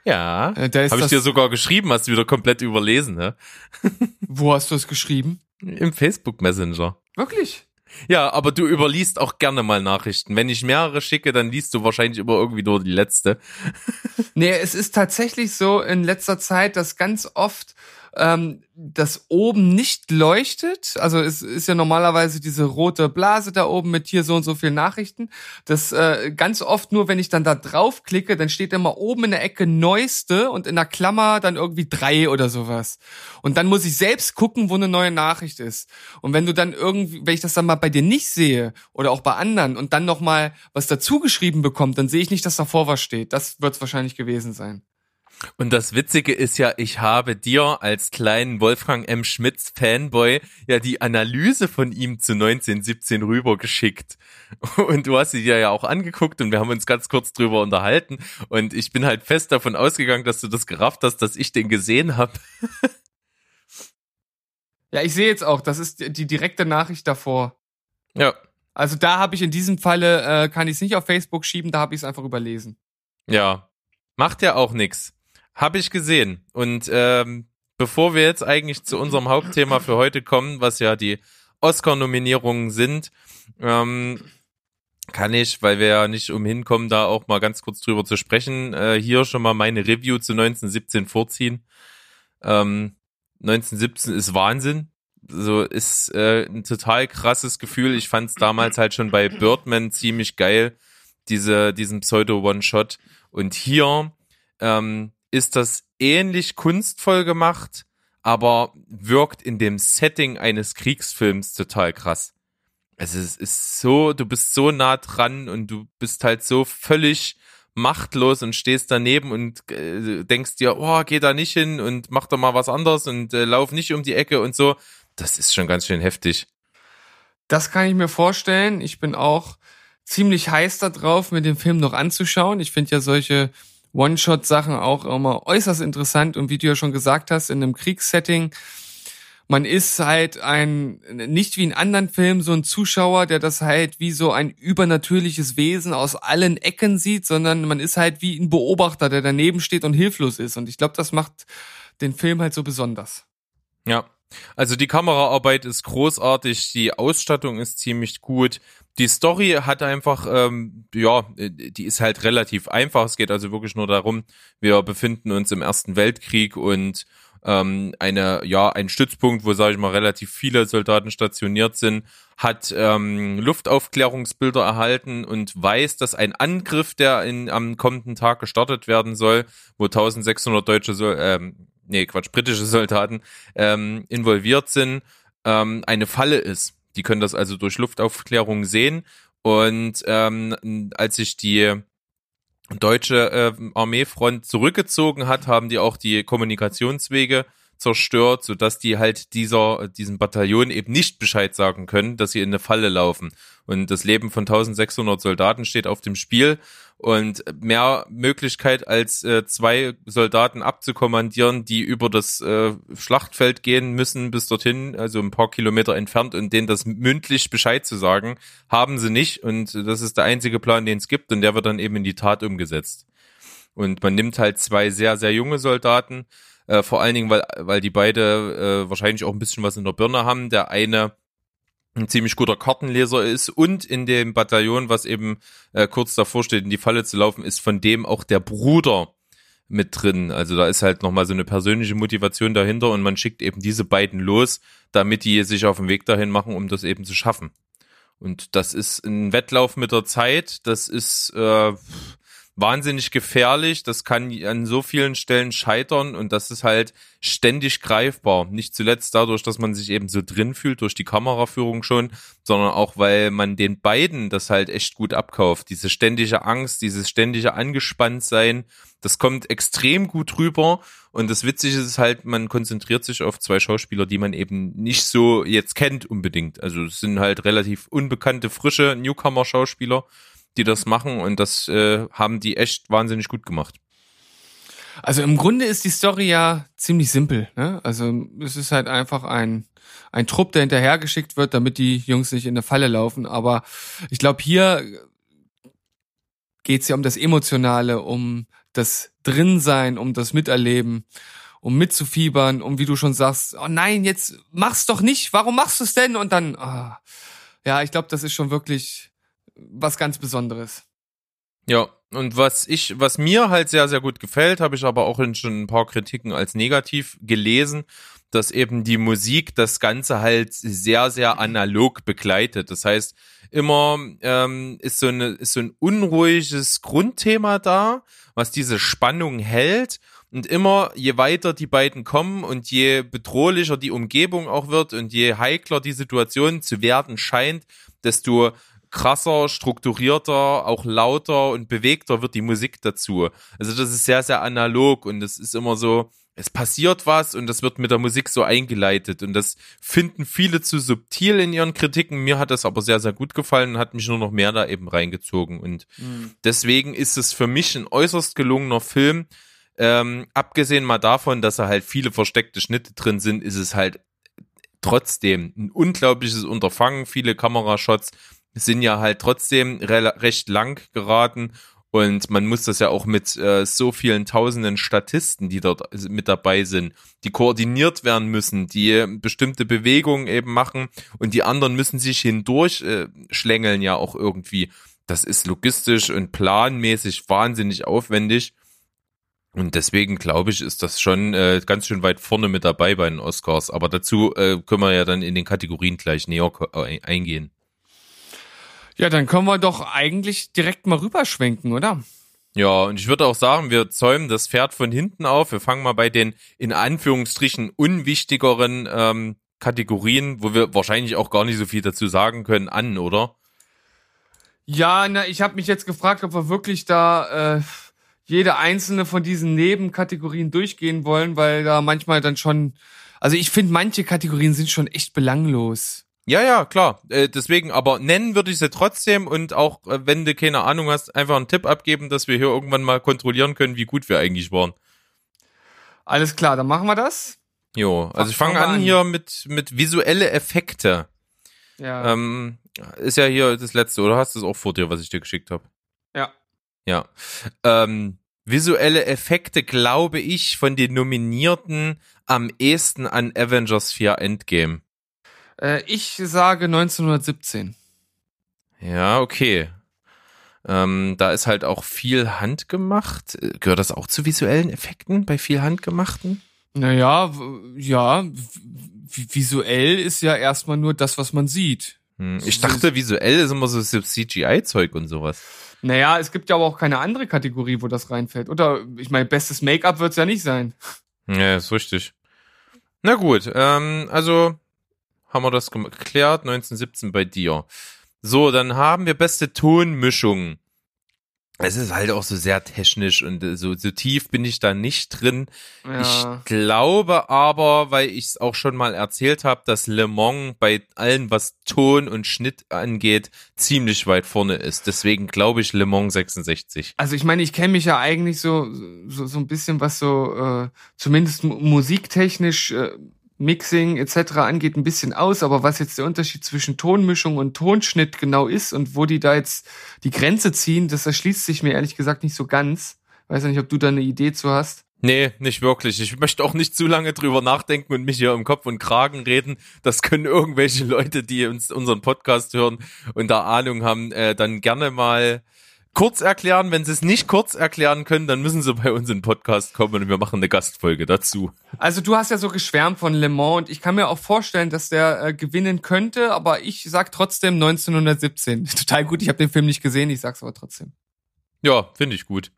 Ja, Äh, da ist habe ich dir sogar geschrieben, hast du wieder komplett überlesen, ne? <laughs> Wo hast du es geschrieben? Im Facebook Messenger. Wirklich? Ja, aber du überliest auch gerne mal Nachrichten. Wenn ich mehrere schicke, dann liest du wahrscheinlich immer irgendwie nur die letzte. Nee, es ist tatsächlich so in letzter Zeit, dass ganz oft ähm, das oben nicht leuchtet. Also es ist ja normalerweise diese rote Blase da oben mit hier so und so viel Nachrichten. Das äh, ganz oft nur, wenn ich dann da draufklicke, dann steht immer oben in der Ecke Neueste und in der Klammer dann irgendwie drei oder sowas. Und dann muss ich selbst gucken, wo eine neue Nachricht ist. Und wenn du dann irgendwie, wenn ich das dann mal bei dir nicht sehe oder auch bei anderen und dann noch mal was dazu geschrieben bekommt, dann sehe ich nicht, dass davor was steht. Das wird es wahrscheinlich gewesen sein. Und das Witzige ist ja, ich habe dir als kleinen Wolfgang M. Schmitz Fanboy ja die Analyse von ihm zu 1917 rübergeschickt. <laughs> Und du hast sie dir ja auch angeguckt und wir haben uns ganz kurz drüber unterhalten. Und ich bin halt fest davon ausgegangen, dass du das gerafft hast, dass ich den gesehen habe. <laughs> Ja, ich sehe jetzt auch, das ist die direkte Nachricht davor. Ja. Also da habe ich in diesem Falle, äh, kann ich es nicht auf Facebook schieben, da habe ich es einfach überlesen. Ja. Macht ja auch nix. Habe ich gesehen. Und ähm, bevor wir jetzt eigentlich zu unserem Hauptthema für heute kommen, was ja die Oscar-Nominierungen sind, ähm, kann ich, weil wir ja nicht umhin kommen, da auch mal ganz kurz drüber zu sprechen, äh, hier schon mal meine Review zu 1917 vorziehen. Ähm, 1917 ist Wahnsinn. So ist äh, ein total krasses Gefühl. Ich fand es damals halt schon bei Birdman ziemlich geil, diese, diesen Pseudo-One-Shot. Und hier ähm, ist das ähnlich kunstvoll gemacht, aber wirkt in dem Setting eines Kriegsfilms total krass. Also es ist so, du bist so nah dran und du bist halt so völlig machtlos und stehst daneben und äh, denkst dir, oh, geh da nicht hin und mach doch mal was anderes und äh, lauf nicht um die Ecke und so. Das ist schon ganz schön heftig. Das kann ich mir vorstellen. Ich bin auch ziemlich heiß da drauf, mir den Film noch anzuschauen. Ich finde ja solche One-Shot-Sachen auch immer äußerst interessant und wie du ja schon gesagt hast, in einem Kriegssetting, man ist halt ein, nicht wie in anderen Filmen so ein Zuschauer, der das halt wie so ein übernatürliches Wesen aus allen Ecken sieht, sondern man ist halt wie ein Beobachter, der daneben steht und hilflos ist. Und ich glaube, das macht den Film halt so besonders. Ja. Also die Kameraarbeit ist großartig, die Ausstattung ist ziemlich gut, die Story hat einfach, ähm, ja, die ist halt relativ einfach. Es geht also wirklich nur darum, wir befinden uns im Ersten Weltkrieg und ähm, eine, ja, ein Stützpunkt, wo, sage ich mal, relativ viele Soldaten stationiert sind, hat ähm, Luftaufklärungsbilder erhalten und weiß, dass ein Angriff, der in, am kommenden Tag gestartet werden soll, wo 1600 deutsche, Sol ähm, nee, Quatsch, britische Soldaten ähm, involviert sind, ähm, eine Falle ist. Die können das also durch Luftaufklärung sehen. Und ähm, als sich die deutsche äh, Armeefront zurückgezogen hat, haben die auch die Kommunikationswege zerstört, sodass die halt dieser, diesem Bataillon eben nicht Bescheid sagen können, dass sie in eine Falle laufen. Und das Leben von 1600 Soldaten steht auf dem Spiel und mehr Möglichkeit als äh, zwei Soldaten abzukommandieren, die über das äh, Schlachtfeld gehen müssen bis dorthin, also ein paar Kilometer entfernt und denen das mündlich Bescheid zu sagen, haben sie nicht und das ist der einzige Plan, den es gibt und der wird dann eben in die Tat umgesetzt. Und man nimmt halt zwei sehr, sehr junge Soldaten, äh, vor allen Dingen, weil, weil die beide äh, wahrscheinlich auch ein bisschen was in der Birne haben. Der eine ein ziemlich guter Kartenleser ist und in dem Bataillon, was eben äh, kurz davor steht, in die Falle zu laufen, ist von dem auch der Bruder mit drin. Also da ist halt nochmal so eine persönliche Motivation dahinter und man schickt eben diese beiden los, damit die sich auf den Weg dahin machen, um das eben zu schaffen. Und das ist ein Wettlauf mit der Zeit, das ist äh, wahnsinnig gefährlich. Das kann an so vielen Stellen scheitern und das ist halt ständig greifbar. Nicht zuletzt dadurch, dass man sich eben so drin fühlt durch die Kameraführung schon, sondern auch, weil man den beiden das halt echt gut abkauft. Diese ständige Angst, dieses ständige Angespanntsein, das kommt extrem gut rüber. Und das Witzige ist halt, man konzentriert sich auf zwei Schauspieler, die man eben nicht so jetzt kennt unbedingt. Also es sind halt relativ unbekannte, frische Newcomer-Schauspieler die das machen und das äh, haben die echt wahnsinnig gut gemacht. Also im Grunde ist die Story ja ziemlich simpel. Ne? Also es ist halt einfach ein, ein Trupp, der hinterhergeschickt wird, damit die Jungs nicht in eine Falle laufen. Aber ich glaube, hier geht es ja um das Emotionale, um das Drinsein, um das Miterleben, um mitzufiebern, um wie du schon sagst, oh nein, jetzt mach's doch nicht, warum machst du es denn? Und dann, oh, ja, ich glaube, das ist schon wirklich was ganz Besonderes. Ja, und was ich, was mir halt sehr, sehr gut gefällt, habe ich aber auch in schon ein paar Kritiken als negativ gelesen, dass eben die Musik das Ganze halt sehr, sehr analog begleitet. Das heißt, immer ähm, ist so eine ist so ein unruhiges Grundthema da, was diese Spannung hält. Und immer, je weiter die beiden kommen und je bedrohlicher die Umgebung auch wird und je heikler die Situation zu werden scheint, desto krasser, strukturierter, auch lauter und bewegter wird die Musik dazu. Also das ist sehr, sehr analog und es ist immer so, es passiert was und das wird mit der Musik so eingeleitet und das finden viele zu subtil in ihren Kritiken. Mir hat das aber sehr, sehr gut gefallen und hat mich nur noch mehr da eben reingezogen und mhm. deswegen ist es für mich ein äußerst gelungener Film. Ähm, abgesehen mal davon, dass da halt viele versteckte Schnitte drin sind, ist es halt trotzdem ein unglaubliches Unterfangen. Viele Kamerashots sind ja halt trotzdem recht lang geraten und man muss das ja auch mit äh, so vielen tausenden Statisten, die dort mit dabei sind, die koordiniert werden müssen, die bestimmte Bewegungen eben machen und die anderen müssen sich hindurch äh, schlängeln ja auch irgendwie. Das ist logistisch und planmäßig wahnsinnig aufwendig. Und deswegen glaube ich, ist das schon äh, ganz schön weit vorne mit dabei bei den Oscars. Aber dazu äh, können wir ja dann in den Kategorien gleich näher äh, eingehen. Ja, dann können wir doch eigentlich direkt mal rüberschwenken, oder? Ja, und ich würde auch sagen, wir zäumen das Pferd von hinten auf. Wir fangen mal bei den in Anführungsstrichen unwichtigeren ähm, Kategorien, wo wir wahrscheinlich auch gar nicht so viel dazu sagen können, an, oder? Ja, na, ich habe mich jetzt gefragt, ob wir wirklich da äh, jede einzelne von diesen Nebenkategorien durchgehen wollen, weil da manchmal dann schon, also ich finde, manche Kategorien sind schon echt belanglos. Ja, ja, klar. Äh, deswegen, aber nennen würde ich sie trotzdem und auch, äh, wenn du keine Ahnung hast, einfach einen Tipp abgeben, dass wir hier irgendwann mal kontrollieren können, wie gut wir eigentlich waren. Alles klar, dann machen wir das. Jo, also Ach, ich fange an, an, hier mit, mit visuelle Effekte. Ja. Ähm, ist ja hier das letzte, oder hast du es auch vor dir, was ich dir geschickt habe? Ja. Ja. Ähm, visuelle Effekte, glaube ich, von den Nominierten am ehesten an Avengers 4 Endgame. Äh, ich sage 1917. Ja, okay. Ähm, da ist halt auch viel handgemacht. Gehört das auch zu visuellen Effekten bei viel handgemachten? Naja, ja, visuell ist ja erstmal nur das, was man sieht. Hm, ich dachte, visuell ist immer so CGI-Zeug und sowas. Naja, es gibt ja aber auch keine andere Kategorie, wo das reinfällt. Oder, ich meine, bestes Make-up wird es ja nicht sein. Ja, ist richtig. Na gut, ähm, also haben wir das geklärt. 1917 bei dir. So, dann haben wir beste Tonmischung. Es ist halt auch so sehr technisch und äh, so, so tief bin ich da nicht drin. Ja. Ich glaube aber, weil ich es auch schon mal erzählt habe, dass Le Mans bei allem, was Ton und Schnitt angeht, ziemlich weit vorne ist. Deswegen glaube ich Le Mans 66. Also ich meine, ich kenne mich ja eigentlich so, so, so ein bisschen, was so äh, zumindest musiktechnisch äh, Mixing etc. angeht, ein bisschen aus, aber was jetzt der Unterschied zwischen Tonmischung und Tonschnitt genau ist und wo die da jetzt die Grenze ziehen, das erschließt sich mir ehrlich gesagt nicht so ganz. Weiß ja nicht, ob du da eine Idee zu hast. Nee, nicht wirklich. Ich möchte auch nicht zu lange drüber nachdenken und mich hier im Kopf und Kragen reden. Das können irgendwelche <laughs> Leute, die uns unseren Podcast hören und da Ahnung haben, äh, dann gerne mal kurz erklären. Wenn sie es nicht kurz erklären können, dann müssen sie bei uns in den Podcast kommen und wir machen eine Gastfolge dazu. Also du hast ja so geschwärmt von Le Mans und ich kann mir auch vorstellen, dass der äh, gewinnen könnte, aber ich sag trotzdem 1917. <laughs> Total gut, ich habe den Film nicht gesehen, ich sag's aber trotzdem. Ja, finde ich gut.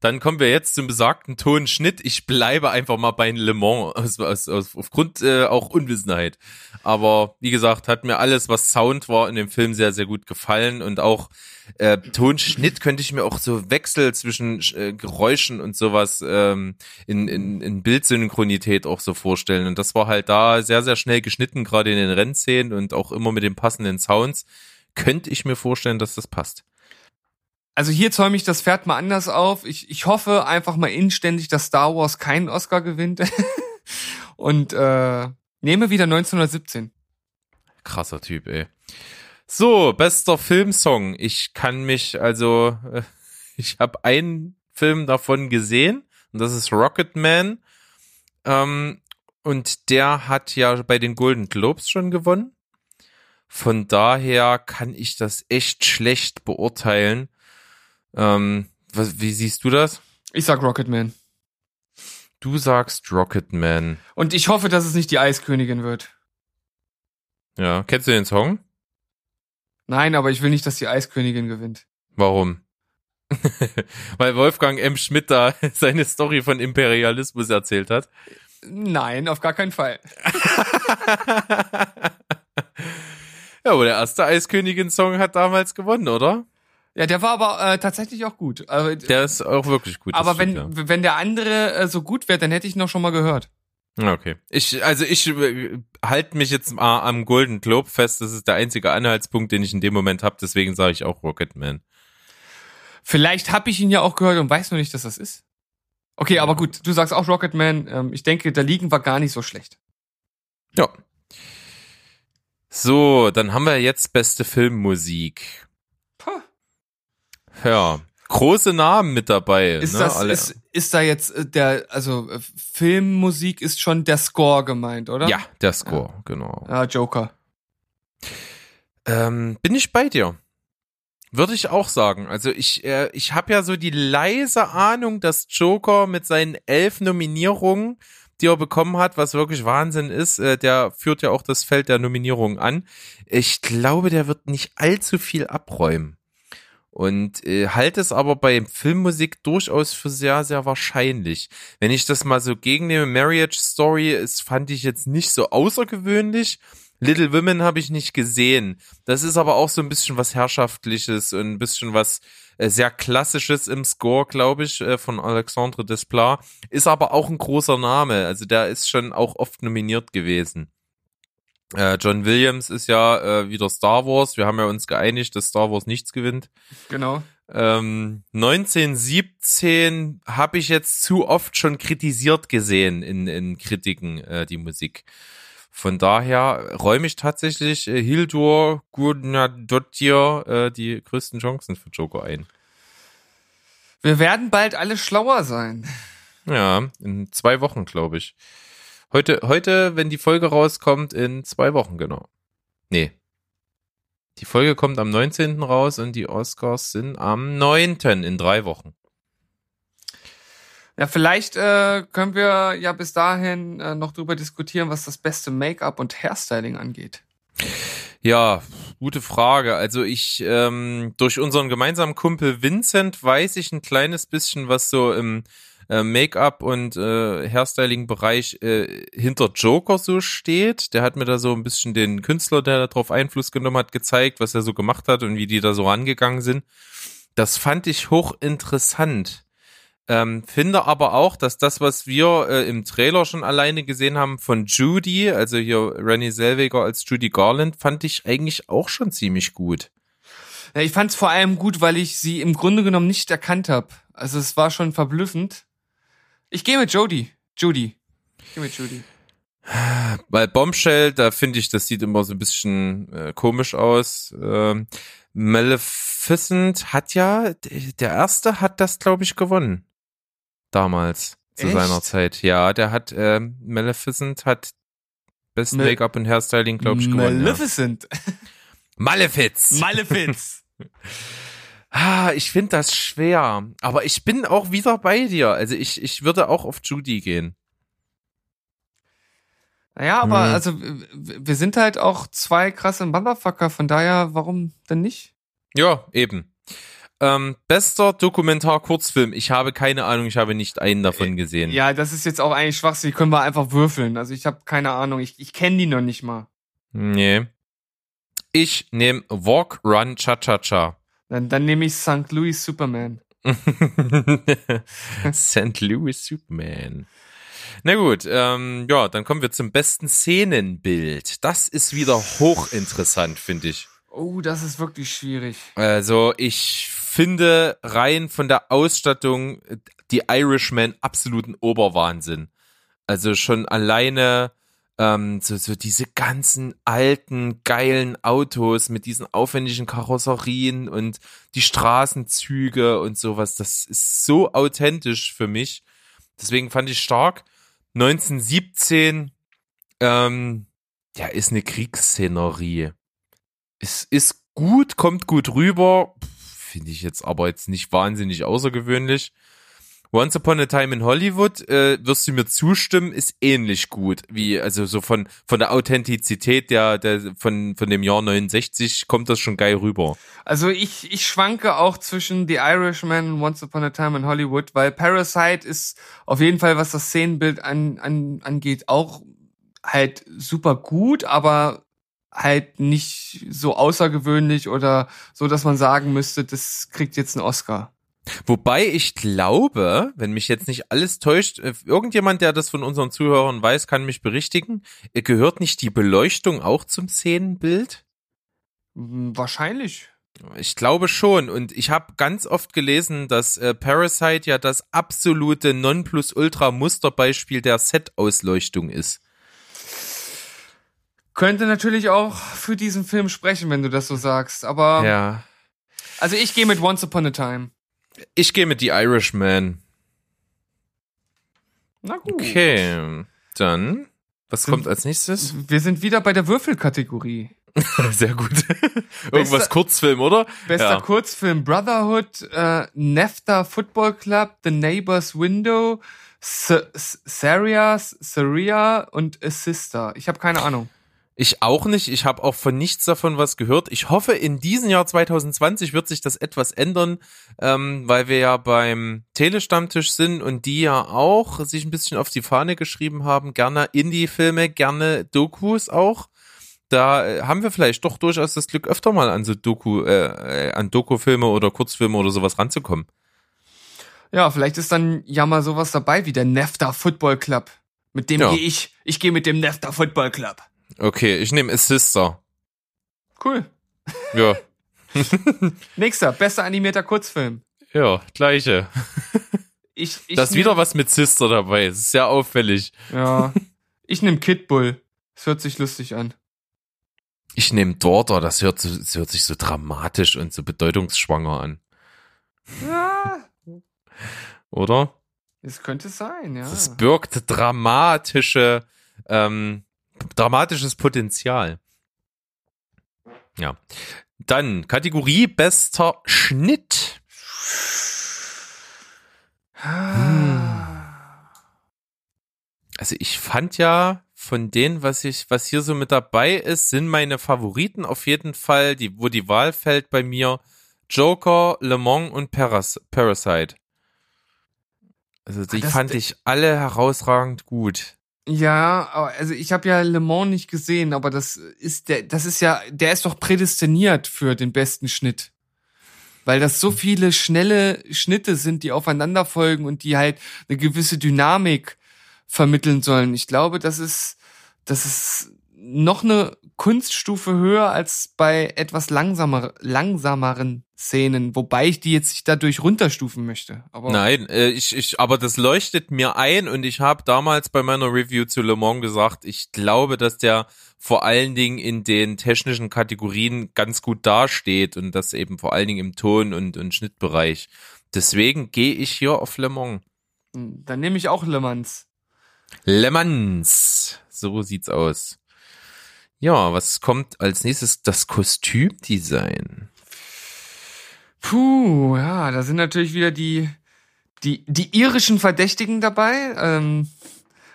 Dann kommen wir jetzt zum besagten Tonschnitt. Ich bleibe einfach mal bei Le Mans aus, aus, aus, aufgrund äh, auch Unwissenheit. Aber wie gesagt, hat mir alles, was Sound war in dem Film sehr, sehr gut gefallen und auch äh, Tonschnitt könnte ich mir auch so Wechsel zwischen äh, Geräuschen und sowas ähm, in, in, in Bildsynchronität auch so vorstellen. Und das war halt da sehr, sehr schnell geschnitten, gerade in den Rennszenen und auch immer mit den passenden Sounds. Könnte ich mir vorstellen, dass das passt. Also hier zäume ich das Pferd mal anders auf. Ich, ich hoffe einfach mal inständig, dass Star Wars keinen Oscar gewinnt. <laughs> Und äh, nehme wieder 1917. Krasser Typ, ey. So, bester Filmsong. Ich kann mich, also, äh, <laughs> ich habe einen Film davon gesehen und das ist Rocketman. Ähm, und der hat ja bei den Golden Globes schon gewonnen. Von daher kann ich das echt schlecht beurteilen. Ähm, was, wie siehst du das? Ich sag Rocketman. Du sagst Rocketman. Und ich hoffe, dass es nicht die Eiskönigin wird. Ja, kennst du den Song? Nein, aber ich will nicht, dass die Eiskönigin gewinnt. Warum? <laughs> Weil Wolfgang M. Schmidt da <laughs> seine Story von Imperialismus erzählt hat. Nein, auf gar keinen Fall. <laughs> ja, aber der erste Eiskönigin-Song hat damals gewonnen, oder? Ja, der war aber äh, tatsächlich auch gut. Aber, Der ist auch wirklich gut. aber wenn, stimmt, wenn der andere äh, so gut wäre, dann hätte ich ihn noch schon mal gehört. Okay. Ich, also ich äh, halte mich jetzt mal am Golden Globe fest. Das ist der einzige Anhaltspunkt, den ich in dem Moment habe. Deswegen sage ich auch Rocketman. Vielleicht habe ich ihn ja auch gehört und weiß nur nicht, dass das ist. Okay, aber gut, du sagst auch Rocketman. Ähm, ich denke, da liegen wir gar nicht so schlecht. Ja. So, dann haben wir jetzt beste Filmmusik. Ja, große Namen mit dabei. Ist ne? das Alle- ist, ist da jetzt äh, der also äh, Filmmusik ist schon der Score gemeint, oder? ja, der Score, genau. Ja, Joker. Ähm, bin ich bei dir. Würde ich auch sagen. Also ich, äh, ich habe ja so die leise Ahnung, dass Joker mit seinen elf Nominierungen, die er bekommen hat, was wirklich Wahnsinn ist, äh, der führt ja auch das Feld der Nominierungen an. Ich glaube, der wird nicht allzu viel abräumen. Und äh, halte es aber bei Filmmusik durchaus für sehr, sehr wahrscheinlich. Wenn ich das mal so gegennehme, Marriage Story, ist, fand ich jetzt nicht so außergewöhnlich. Little Women habe ich nicht gesehen. Das ist aber auch so ein bisschen was Herrschaftliches und ein bisschen was äh, sehr Klassisches im Score, glaube ich, äh, von Alexandre Desplat. Ist aber auch ein großer Name. Also der ist schon auch oft nominiert gewesen. Äh, John Williams ist ja äh, wieder Star Wars. Wir haben ja uns geeinigt, dass Star Wars nichts gewinnt. Genau. Ähm, 1917 habe ich jetzt zu oft schon kritisiert gesehen in, in Kritiken, äh, die Musik. Von daher räume ich tatsächlich äh, Hildur Gudnadottir äh, die größten Chancen für Joker ein. Wir werden bald alle schlauer sein. Ja, in zwei Wochen, glaube ich. Heute, heute, wenn die Folge rauskommt, in zwei Wochen, genau. Nee. Die Folge kommt am 19. raus und die Oscars sind am 9. in drei Wochen. Ja, vielleicht äh, können wir ja bis dahin äh, noch drüber diskutieren, was das beste Make-up und Hairstyling angeht. Ja, gute Frage. Also ich, ähm, durch unseren gemeinsamen Kumpel Vincent weiß ich ein kleines bisschen, was so im äh, Make-up und äh, Hairstyling-Bereich äh, hinter Joker so steht. Der hat mir da so ein bisschen den Künstler, der darauf Einfluss genommen hat, gezeigt, was er so gemacht hat und wie die da so rangegangen sind. Das fand ich hochinteressant. Ähm, finde aber auch, dass das, was wir äh, im Trailer schon alleine gesehen haben von Judy, also hier Rennie Zellweger als Judy Garland, fand ich eigentlich auch schon ziemlich gut. Ja, ich fand es vor allem gut, weil ich sie im Grunde genommen nicht erkannt habe. Also es war schon verblüffend. Ich gehe mit Jodie. Judy. Ich gehe mit Judy. Weil Bombshell, da finde ich, das sieht immer so ein bisschen äh, komisch aus. Ähm, Maleficent hat ja, der erste hat das, glaube ich, gewonnen. Damals, zu Echt? seiner Zeit. Ja, der hat, ähm, Maleficent hat Best Mal- Make-up und Hairstyling, glaube ich, gewonnen. Ja. Maleficent. Malefiz. Malefiz. <laughs> Ah, ich finde das schwer. Aber ich bin auch wieder bei dir. Also ich, ich würde auch auf Judy gehen. naja, aber Hm. also wir sind halt auch zwei krasse Motherfucker, von daher, warum denn nicht? Ja, eben. Ähm, bester Dokumentar-Kurzfilm. Ich habe keine Ahnung, ich habe nicht einen davon gesehen. Ja, das ist jetzt auch eigentlich Schwachsinn, die können wir einfach würfeln. Also ich habe keine Ahnung, ich, ich kenne die noch nicht mal. Nee. Ich nehme Walk, Run, Cha-Cha-Cha. Dann, dann nehme ich St. Louis Superman. <laughs> St. Louis Superman. Na gut, ähm, ja, dann kommen wir zum besten Szenenbild. Das ist wieder hochinteressant, finde ich. Oh, das ist wirklich schwierig. Also ich finde rein von der Ausstattung äh, die Irishman absoluten Oberwahnsinn. Also schon alleine ähm, so, so diese ganzen alten, geilen Autos mit diesen aufwendigen Karosserien und die Straßenzüge und sowas, das ist so authentisch für mich. Deswegen fand ich stark. 1917, ähm, ja, ist eine Kriegsszenerie. Es ist gut, kommt gut rüber, finde ich jetzt aber jetzt nicht wahnsinnig außergewöhnlich. Once Upon a Time in Hollywood, äh, wirst du mir zustimmen, ist ähnlich gut, wie, also so von, von der Authentizität der, der, von, von dem Jahr 69 kommt das schon geil rüber. Also ich, ich schwanke auch zwischen The Irishman und Once Upon a Time in Hollywood, weil Parasite ist auf jeden Fall, was das Szenenbild an, an, angeht, auch halt super gut, aber halt nicht so außergewöhnlich oder so, dass man sagen müsste, das kriegt jetzt einen Oscar. Wobei ich glaube, wenn mich jetzt nicht alles täuscht, äh, irgendjemand, der das von unseren Zuhörern weiß, kann mich berichtigen, äh, gehört nicht die Beleuchtung auch zum Szenenbild? Hm, Wahrscheinlich. Ich glaube schon. Und ich habe ganz oft gelesen, dass äh, Parasite ja das absolute Nonplusultra-Musterbeispiel der Set-Ausleuchtung ist. Könnte natürlich auch für diesen Film sprechen, wenn du das so sagst. Aber Ja. also ich gehe mit Once Upon a Time. Ich gehe mit The Irishman. Na gut. Okay. Dann, was kommt als nächstes? Wir sind wieder bei der Würfelkategorie. <laughs> Sehr gut. Irgendwas Bester- Kurzfilm, oder? Bester Ja. Kurzfilm Brotherhood, äh, Nefta Football Club, The Neighbor's Window, Saria, Saria und A Sister. Ich habe keine Ahnung. Ich auch nicht. Ich habe auch von nichts davon was gehört. Ich hoffe, in diesem Jahr 2020 wird sich das etwas ändern, ähm, weil wir ja beim Telestammtisch sind und die ja auch sich ein bisschen auf die Fahne geschrieben haben. Gerne Indie-Filme, gerne Dokus auch. Da äh, haben wir vielleicht doch durchaus das Glück, öfter mal an so Doku, äh, äh, an Doku-Filme oder Kurzfilme oder sowas ranzukommen. Ja, vielleicht ist dann ja mal sowas dabei wie der Nefta Football Club. Mit dem Ja. gehe ich. Ich gehe mit dem Nefta Football Club. Okay, ich nehme Assister. Cool. Ja, <laughs> Nächster, bester animierter Kurzfilm. ja, gleiche. <laughs> Ich, ich Da ist wieder was mit Sister dabei. Es ist sehr auffällig. Ja. Ich nehme Kid Bull. Das hört sich lustig an. Ich nehme Daughter, das hört, das hört sich so dramatisch und so bedeutungsschwanger an, Ja, oder? es könnte sein, ja. Das birgt dramatische, ähm, dramatisches Potenzial. Ja. Dann Kategorie bester Schnitt. Ah. Also ich fand ja von denen, was ich, was hier so mit dabei ist, sind meine Favoriten auf jeden Fall, die, wo die Wahl fällt bei mir, Joker, Le Mans und Paras Parasite. Also die Das- fand ich alle herausragend gut. Ja, also ich habe ja Le Mans nicht gesehen, aber das ist der, das ist ja, der ist doch prädestiniert für den besten Schnitt. Weil das so viele schnelle Schnitte sind, die aufeinander folgen und die halt eine gewisse Dynamik vermitteln sollen. Ich glaube, das ist, das ist noch eine Kunststufe höher als bei etwas langsamer, langsameren Szenen, wobei ich die jetzt nicht dadurch runterstufen möchte. Aber Nein, äh, ich, ich, aber das leuchtet mir ein und ich habe damals bei meiner Review zu Le Mans gesagt, ich glaube, dass der vor allen Dingen in den technischen Kategorien ganz gut dasteht und das eben vor allen Dingen im Ton- und, und Schnittbereich. Deswegen gehe ich hier auf Le Mans. dann nehme ich auch Le Mans. Le Mans. So sieht's aus. Ja, was kommt als nächstes? Das Kostümdesign. Puh, ja, da sind natürlich wieder die, die, die irischen Verdächtigen dabei. Ähm,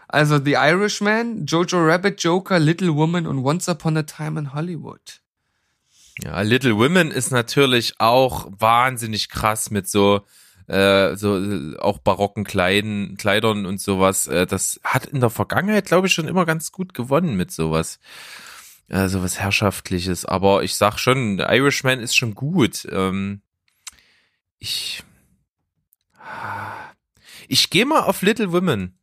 also The Irishman, Jojo Rabbit, Joker, Little Woman und Once Upon a Time in Hollywood. Ja, Little Women ist natürlich auch wahnsinnig krass mit so äh, so äh, auch barocken Kleiden, Kleidern und sowas. Äh, das hat in der Vergangenheit, glaube ich, schon immer ganz gut gewonnen mit sowas. Äh, sowas Herrschaftliches. Aber ich sag schon, Irishman ist schon gut. Ähm, ich ich gehe mal auf Little Women.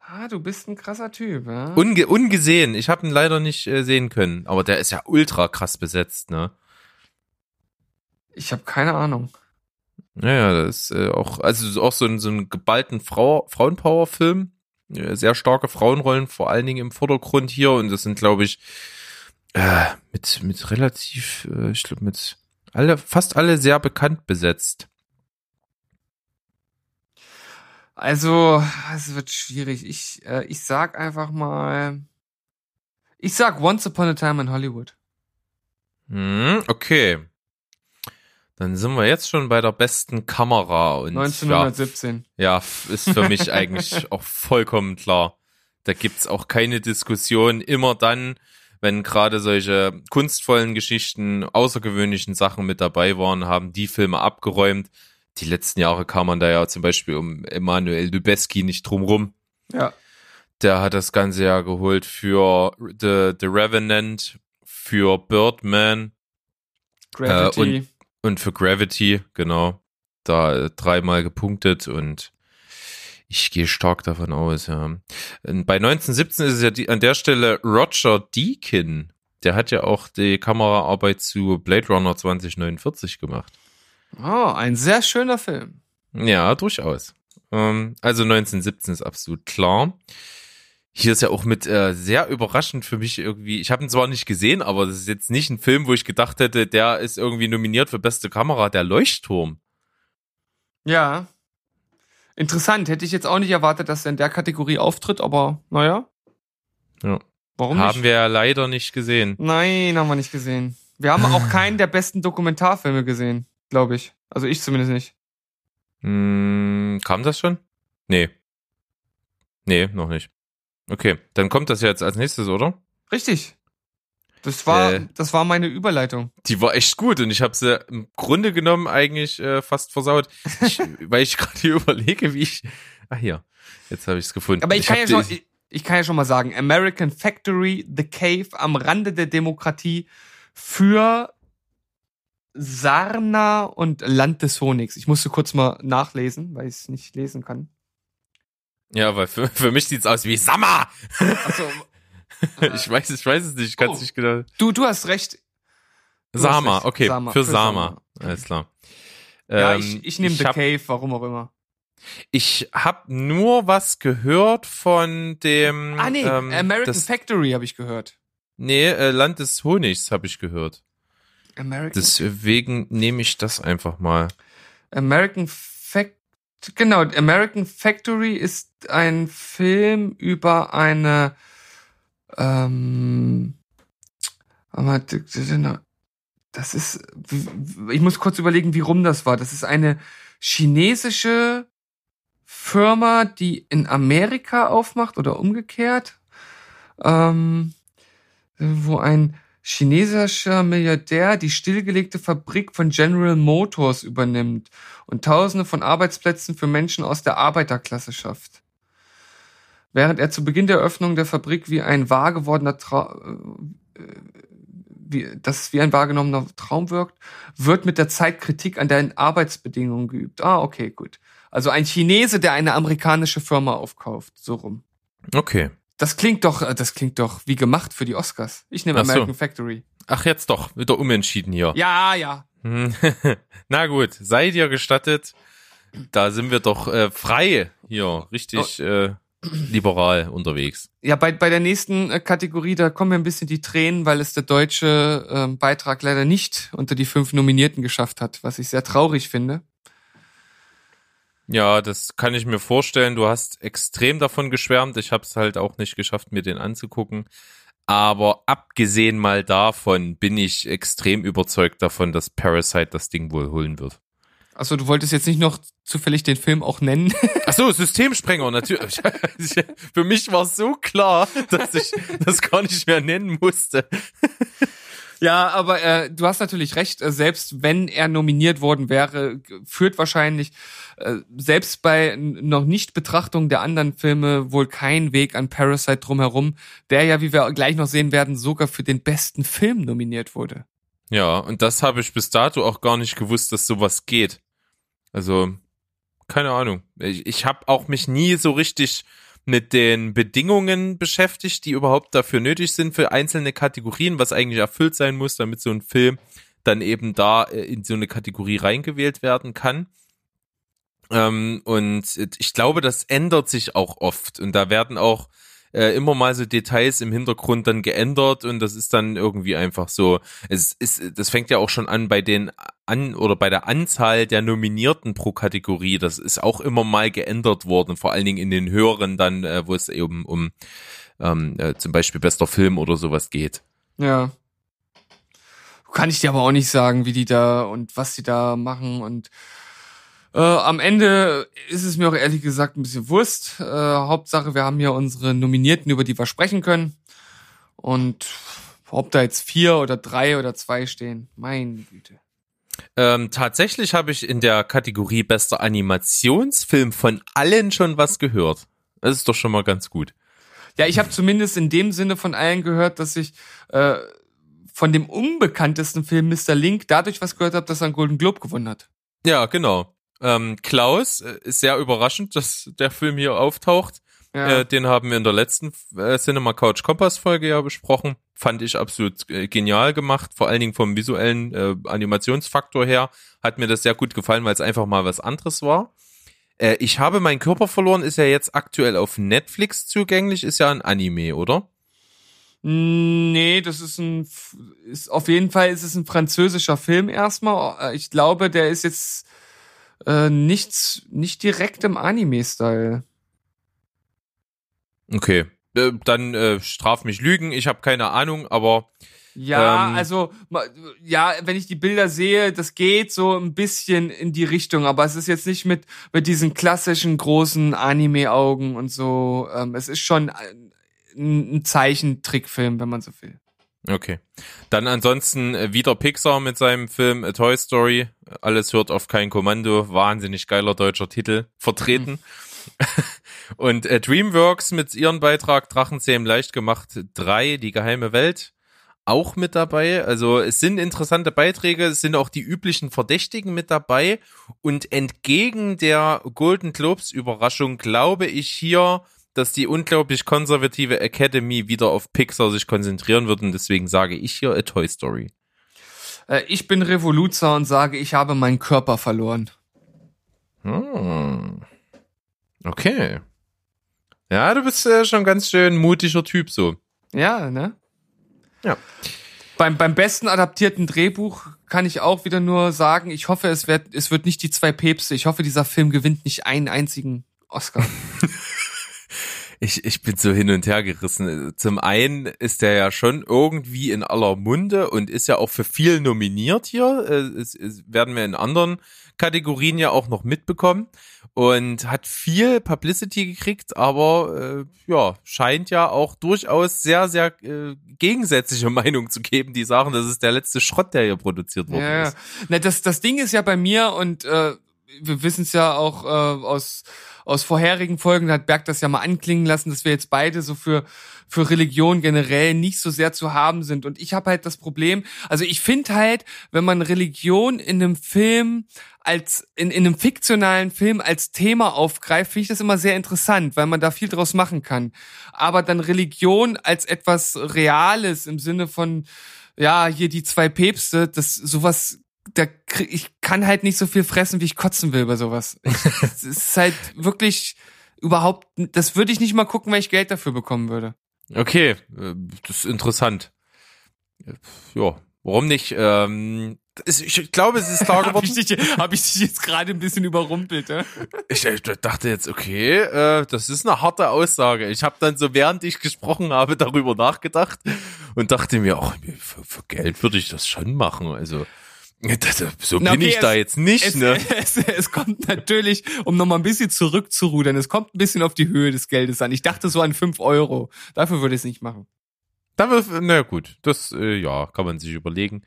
Ah, du bist ein krasser Typ, ja? Unge ungesehen. Ich habe ihn leider nicht äh, sehen können. Aber der ist ja ultra krass besetzt, ne? Ich habe keine Ahnung. Naja, das ist äh, auch, also auch so ein, so ein geballten Frau, Frauenpower-Film. Äh, Sehr starke Frauenrollen, vor allen Dingen im Vordergrund hier. Und das sind, glaube ich, äh, mit, mit relativ, äh, ich glaube, mit alle, fast alle sehr bekannt besetzt. Also, es wird schwierig. Ich, äh, ich sag einfach mal. Ich sag Once Upon a Time in Hollywood. Hm, okay. Dann sind wir jetzt schon bei der besten Kamera und 1917. Ja, ja, ist für mich eigentlich <laughs> auch vollkommen klar. Da gibt's auch keine Diskussion. Immer dann, wenn gerade solche kunstvollen Geschichten, außergewöhnlichen Sachen mit dabei waren, haben die Filme abgeräumt. Die letzten Jahre kam man da ja zum Beispiel um Emanuel Lubezki nicht drum rum. Ja. Der hat das ganze Jahr geholt für The, The Revenant, für Birdman Gravity. und für Gravity, genau. Da äh, dreimal gepunktet und ich gehe stark davon aus, ja. Und Bei 1917 ist es ja die, an der Stelle Roger Deakin. Der hat ja auch die Kameraarbeit zu Blade Runner 2049 gemacht. oh, ein sehr schöner Film. Ja, durchaus. Ähm, also 1917 ist absolut klar. Hier ist ja auch mit äh, sehr überraschend für mich irgendwie. Ich habe ihn zwar nicht gesehen, aber das ist jetzt nicht ein Film, wo ich gedacht hätte, der ist irgendwie nominiert für beste Kamera, der Leuchtturm. Ja. Interessant. Hätte ich jetzt auch nicht erwartet, dass er in der Kategorie auftritt, aber naja. Ja. Warum Haben nicht? wir ja leider nicht gesehen. Nein, haben wir nicht gesehen. Wir haben auch <sighs> keinen der besten Dokumentarfilme gesehen, glaube ich. Also ich zumindest nicht. Hm, kam das schon? Nee. Nee, noch nicht. Okay, dann kommt das jetzt als nächstes, oder? Richtig. Das war, Äh. das war meine Überleitung. Die war echt gut und ich habe sie im Grunde genommen eigentlich äh, fast versaut, ich, <laughs> weil ich gerade hier überlege, wie ich. Ah hier, jetzt habe ich es gefunden. Aber ich, kann ja schon, ich, ich kann ja schon mal sagen, American Factory, The Cave am Rande der Demokratie für Sarna und Land des Honigs. Ich musste kurz mal nachlesen, weil ich es nicht lesen kann. Ja, weil für, für mich sieht's aus wie Sammer. Achso, <laughs> Ich weiß, ich weiß es nicht, ich kann es Oh. nicht genau. du, du hast recht. Du hast Sama, recht. okay, Sama, für für Sama. Sama. Alles klar. Ja, Ähm, ich, ich nehme The hab- Cave, warum auch immer. Ich habe nur was gehört von dem. Ah, nee, ähm, American das, Factory habe ich gehört. Nee, äh, Land des Honigs habe ich gehört. American, Deswegen nehme ich das einfach mal. American Fact, genau, American Factory ist ein Film über eine, ähm, das ist, ich muss kurz überlegen, wie rum das war. Das ist eine chinesische Firma, die in Amerika aufmacht oder umgekehrt, ähm, wo ein chinesischer Milliardär die stillgelegte Fabrik von General Motors übernimmt und Tausende von Arbeitsplätzen für Menschen aus der Arbeiterklasse schafft. Während er zu Beginn der Eröffnung der Fabrik wie ein wahr gewordener Traum, wie, das wie ein wahrgenommener Traum wirkt, wird mit der Zeit Kritik an deren Arbeitsbedingungen geübt. Ah, okay, gut. Also ein Chinese, der eine amerikanische Firma aufkauft, so rum. Okay. Das klingt doch, äh, das klingt doch wie gemacht für die Oscars. Ich nehme Ach so. American Factory. Ach, jetzt doch, wieder umentschieden hier. Ja, ja. Hm. <laughs> Na gut, sei dir gestattet. Da sind wir doch äh, frei hier, richtig Oh. äh, liberal unterwegs. Ja, bei, bei der nächsten äh, Kategorie, da kommen mir ein bisschen die Tränen, weil es der deutsche ähm, Beitrag leider nicht unter die fünf Nominierten geschafft hat, was ich sehr traurig finde. Ja, das kann ich mir vorstellen. Du hast extrem davon geschwärmt. Ich habe es halt auch nicht geschafft, mir den anzugucken. Aber abgesehen mal davon bin ich extrem überzeugt davon, dass Parasite das Ding wohl holen wird. Also du wolltest jetzt nicht noch zufällig den Film auch nennen? <laughs> Ach so, Systemsprenger, natürlich. <laughs> Für mich war es so klar, dass ich das gar nicht mehr nennen musste. <laughs> ja, aber äh, du hast natürlich recht. Äh, selbst wenn er nominiert worden wäre, führt wahrscheinlich äh, selbst bei noch nicht Betrachtung der anderen Filme wohl kein Weg an Parasite drumherum, der ja, wie wir gleich noch sehen werden, sogar für den besten Film nominiert wurde. Ja, und das habe ich bis dato auch gar nicht gewusst, dass sowas geht. Also, keine Ahnung. Ich, ich habe auch mich nie so richtig mit den Bedingungen beschäftigt, die überhaupt dafür nötig sind für einzelne Kategorien, was eigentlich erfüllt sein muss, damit so ein Film dann eben da äh, in so eine Kategorie reingewählt werden kann. Ähm, und ich glaube, das ändert sich auch oft. Und da werden auch äh, immer mal so Details im Hintergrund dann geändert und das ist dann irgendwie einfach so. Es ist, das fängt ja auch schon an bei den an oder bei der Anzahl der Nominierten pro Kategorie. Das ist auch immer mal geändert worden, vor allen Dingen in den höheren dann, äh, wo es eben um ähm, äh, zum Beispiel bester Film oder sowas geht. Ja. kann ich dir aber auch nicht sagen, wie die da und was die da machen und äh, am Ende ist es mir auch ehrlich gesagt ein bisschen Wurst. Äh, Hauptsache, wir haben hier unsere Nominierten, über die wir sprechen können. Und ob da jetzt vier oder drei oder zwei stehen, meine Güte. Ähm, tatsächlich habe ich in der Kategorie bester Animationsfilm von allen schon was gehört. Das ist doch schon mal ganz gut. Ja, ich habe zumindest in dem Sinne von allen gehört, dass ich äh, von dem unbekanntesten Film Mr. Link dadurch was gehört habe, dass er einen Golden Globe gewonnen hat. Ja, genau. Ähm, Klaus äh, ist sehr überraschend, dass der Film hier auftaucht. Ja. Äh, den haben wir in der letzten äh, Cinema Couch Kompass Folge ja besprochen. Fand ich absolut äh, genial gemacht, vor allen Dingen vom visuellen äh, Animationsfaktor her. Hat mir das sehr gut gefallen, weil es einfach mal was anderes war. Äh, ich habe meinen Körper verloren, ist ja jetzt aktuell auf Netflix zugänglich, ist ja ein Anime, oder? Nee, das ist ein, ist, auf jeden Fall ist es ein französischer Film erstmal. Ich glaube, der ist jetzt äh, nichts, nicht direkt im Anime-Style. Okay. Äh, dann äh, straf mich Lügen, ich habe keine Ahnung, aber Ja, Ähm. also ja, wenn ich die Bilder sehe, das geht so ein bisschen in die Richtung, aber es ist jetzt nicht mit mit diesen klassischen großen Anime-Augen und so. Ähm, es ist schon ein, ein Zeichentrickfilm, wenn man so will. Okay. Dann ansonsten äh, wieder Pixar mit seinem Film A Toy Story. Alles hört auf kein Kommando. Wahnsinnig geiler deutscher Titel vertreten. <laughs> Und äh, DreamWorks mit ihrem Beitrag Drachenzähmen leicht gemacht 3, die geheime Welt. Auch mit dabei. Also es sind interessante Beiträge, es sind auch die üblichen Verdächtigen mit dabei. Und entgegen der Golden Globes Überraschung glaube ich hier, dass die unglaublich konservative Academy wieder auf Pixar sich konzentrieren wird und deswegen sage ich hier A Toy Story. Äh, ich bin Revoluzer und sage, ich habe meinen Körper verloren. Hm. Okay. Ja, du bist äh, schon ganz schön mutiger Typ so. Ja, ne? Ja. Beim, beim besten adaptierten Drehbuch kann ich auch wieder nur sagen, ich hoffe, es wird, es wird nicht die zwei Päpste. Ich hoffe, dieser Film gewinnt nicht einen einzigen Oscar. <laughs> Ich, ich bin so hin und her gerissen. Zum einen ist der ja schon irgendwie in aller Munde und ist ja auch für viel nominiert hier. Es, es werden wir in anderen Kategorien ja auch noch mitbekommen und hat viel Publicity gekriegt, aber äh, ja, scheint ja auch durchaus sehr, sehr äh, gegensätzliche <laughs> Meinung zu geben, die sagen, das ist der letzte Schrott, der hier produziert worden Ja, ja. ist. Na, das, das Ding ist ja bei mir und äh, wir wissen es ja auch äh, aus aus vorherigen Folgen, hat Berg das ja mal anklingen lassen, dass wir jetzt beide so für für Religion generell nicht so sehr zu haben sind. Und ich habe halt das Problem, also ich finde halt, wenn man Religion in einem Film als in, in einem fiktionalen Film als Thema aufgreift, finde ich das immer sehr interessant, weil man da viel draus machen kann. Aber dann Religion als etwas Reales im Sinne von ja, hier die zwei Päpste, das sowas, da krieg, ich kann halt nicht so viel fressen, wie ich kotzen will bei sowas. <laughs> Es ist halt wirklich überhaupt, das würde ich nicht mal gucken, wenn ich Geld dafür bekommen würde. Okay, äh, das ist interessant. Ja, warum nicht? Ähm, ich glaube, es ist <laughs> klar Habe ich, geworden. dich- hab ich dich jetzt gerade ein bisschen überrumpelt, ne? Ich, ich dachte jetzt, okay, äh, das ist eine harte Aussage. Ich habe dann so, während ich gesprochen habe, darüber nachgedacht und dachte mir, ach, für, für Geld würde ich das schon machen. Also das, so Na, bin okay, ich da es- jetzt nicht. Es, ne? <laughs> es, es kommt natürlich, um nochmal ein bisschen zurückzurudern, es kommt ein bisschen auf die Höhe des Geldes an. Ich dachte so an fünf Euro. Dafür würde ich es nicht machen. Dafür, na gut, das äh, ja kann man sich überlegen.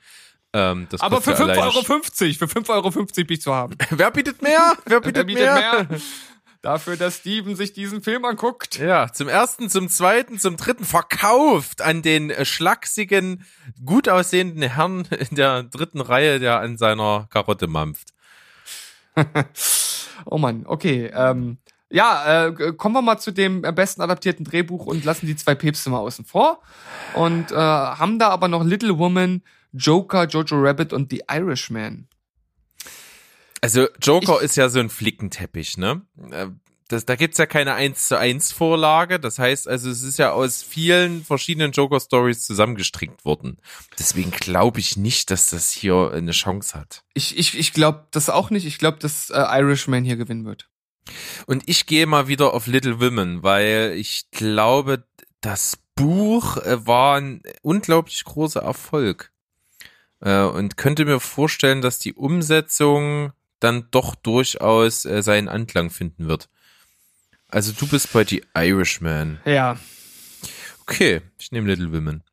Ähm, das Aber für kostet 5,50 alleine Euro, 50, für 5,50 Euro bin ich zu haben. Wer bietet mehr? Wer bietet, Wer bietet mehr? mehr? <laughs> Dafür, dass Steven sich diesen Film anguckt. Ja, zum ersten, zum zweiten, zum dritten verkauft an den schlachsigen, gut aussehenden Herrn in der dritten Reihe, der an seiner Karotte mampft. <laughs> Oh Mann, okay. Ähm, ja, äh, kommen wir mal zu dem äh, besten adaptierten Drehbuch und lassen die zwei Päpste mal außen vor. Und äh, haben da aber noch Little Woman, Joker, Jojo Rabbit und The Irishman. Also Joker ist ja so ein Flickenteppich, ne? Äh, Das, da gibt's ja keine 1 zu 1 Vorlage. Das heißt also, es ist ja aus vielen verschiedenen Joker-Stories zusammengestrickt worden. Deswegen glaube ich nicht, dass das hier eine Chance hat. Ich, ich, ich glaube das auch nicht. Ich glaube, dass äh, Irishman hier gewinnen wird. Und ich gehe mal wieder auf Little Women, weil ich glaube, das Buch äh, war ein unglaublich großer Erfolg. Äh, und könnte mir vorstellen, dass die Umsetzung dann doch durchaus äh, seinen Anklang finden wird. Also du bist bei The Irishman. Ja. Okay, ich nehme Little Women.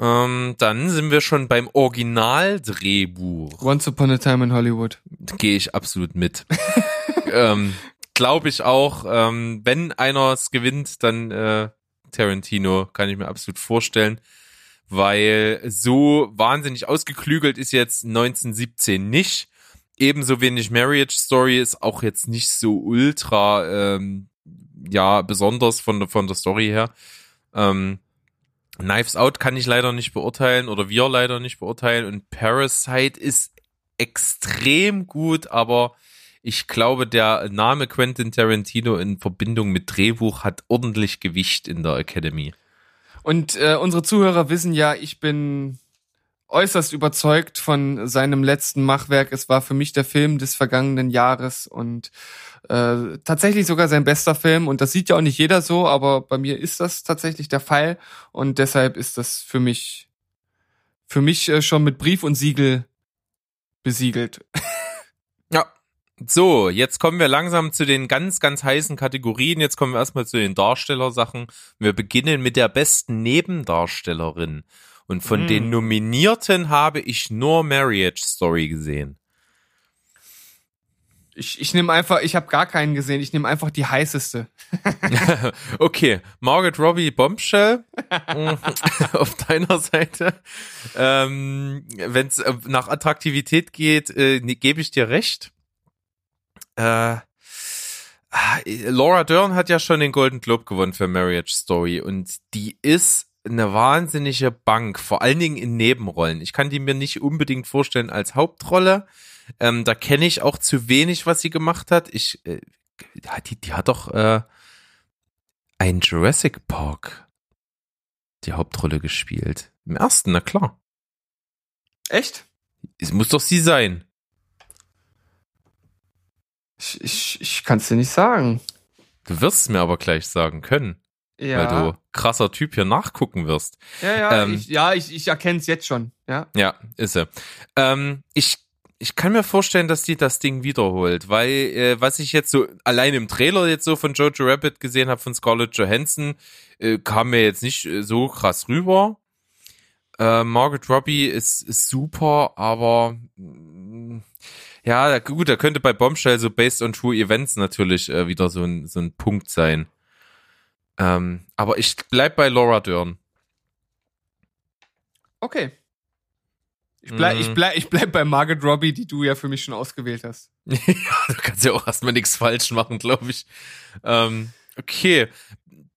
Ähm, dann sind wir schon beim Originaldrehbuch. Once Upon a Time in Hollywood. Gehe ich absolut mit. <laughs> ähm, Glaube ich auch. Ähm, wenn einer es gewinnt, dann äh, Tarantino, kann ich mir absolut vorstellen. Weil so wahnsinnig ausgeklügelt ist jetzt 1917 nicht. Ebenso wenig Marriage Story ist auch jetzt nicht so ultra, ähm, ja, besonders von, der von der Story her. Ähm, Knives Out kann ich leider nicht beurteilen oder wir leider nicht beurteilen und Parasite ist extrem gut, aber ich glaube, der Name Quentin Tarantino in Verbindung mit Drehbuch hat ordentlich Gewicht in der Academy. Und äh, unsere Zuhörer wissen ja, ich bin äußerst überzeugt von seinem letzten Machwerk. Es war für mich der Film des vergangenen Jahres und äh, tatsächlich sogar sein bester Film. Und das sieht ja auch nicht jeder so, aber bei mir ist das tatsächlich der Fall. Und deshalb ist das für mich, für mich äh, schon mit Brief und Siegel besiegelt. <laughs> Ja. So, jetzt kommen wir langsam zu den ganz, ganz heißen Kategorien. Jetzt kommen wir erstmal zu den Darstellersachen. Wir beginnen mit der besten Nebendarstellerin. Und von Mm. den Nominierten habe ich nur Marriage Story gesehen. Ich, ich nehme einfach, ich habe gar keinen gesehen, ich nehme einfach die heißeste. <laughs> Okay, Margaret Robbie Bombshell <laughs> Mm, <laughs> auf deiner Seite. Ähm, Wenn es nach Attraktivität geht, äh, gebe ich dir recht. Äh, ah, Laura Dern hat ja schon den Golden Globe gewonnen für Marriage Story und die ist eine wahnsinnige Bank, vor allen Dingen in Nebenrollen. Ich kann die mir nicht unbedingt vorstellen als Hauptrolle. Ähm, da kenne ich auch zu wenig, was sie gemacht hat. Ich, äh, die, die hat doch äh, ein Jurassic Park die Hauptrolle gespielt. Im ersten, na klar. Echt? Es muss doch sie sein. Ich, ich, ich kann es dir nicht sagen. Du wirst es mir aber gleich sagen können, Ja. weil du krasser Typ hier nachgucken wirst. ja, ja, ähm, ich, ja, ich, ich erkenne es jetzt schon. Ja. Ja, ist er. Ähm, ich, ich kann mir vorstellen, dass die das Ding wiederholt, weil äh, was ich jetzt so allein im Trailer jetzt so von Jojo Rabbit gesehen habe von Scarlett Johansson, äh, kam mir jetzt nicht äh, so krass rüber. Äh, Margaret Robbie ist, ist super, aber mm, ja, gut, da könnte bei Bombshell so based on true events natürlich äh, wieder so ein, so ein Punkt sein. Ähm, aber ich bleib bei Laura Dern. Okay. Ich bleib, Mhm. ich bleib, ich bleib bei Margaret Robbie, die du ja für mich schon ausgewählt hast. <laughs> ja, du kannst ja auch erstmal nichts falsch machen, glaube ich. Ähm, okay,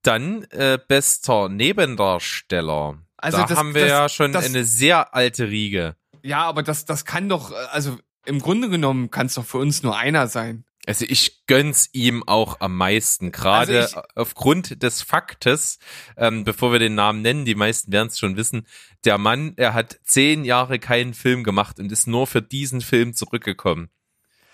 dann äh, bester Nebendarsteller. Also da das- haben wir das- ja schon das- eine sehr alte Riege. Ja, aber das, das kann doch, äh, also im Grunde genommen kann es doch für uns nur einer sein. Also ich gönn's ihm auch am meisten, gerade Also aufgrund des Faktes, ähm, bevor wir den Namen nennen, die meisten werden es schon wissen, der Mann, er hat zehn Jahre keinen Film gemacht und ist nur für diesen Film zurückgekommen.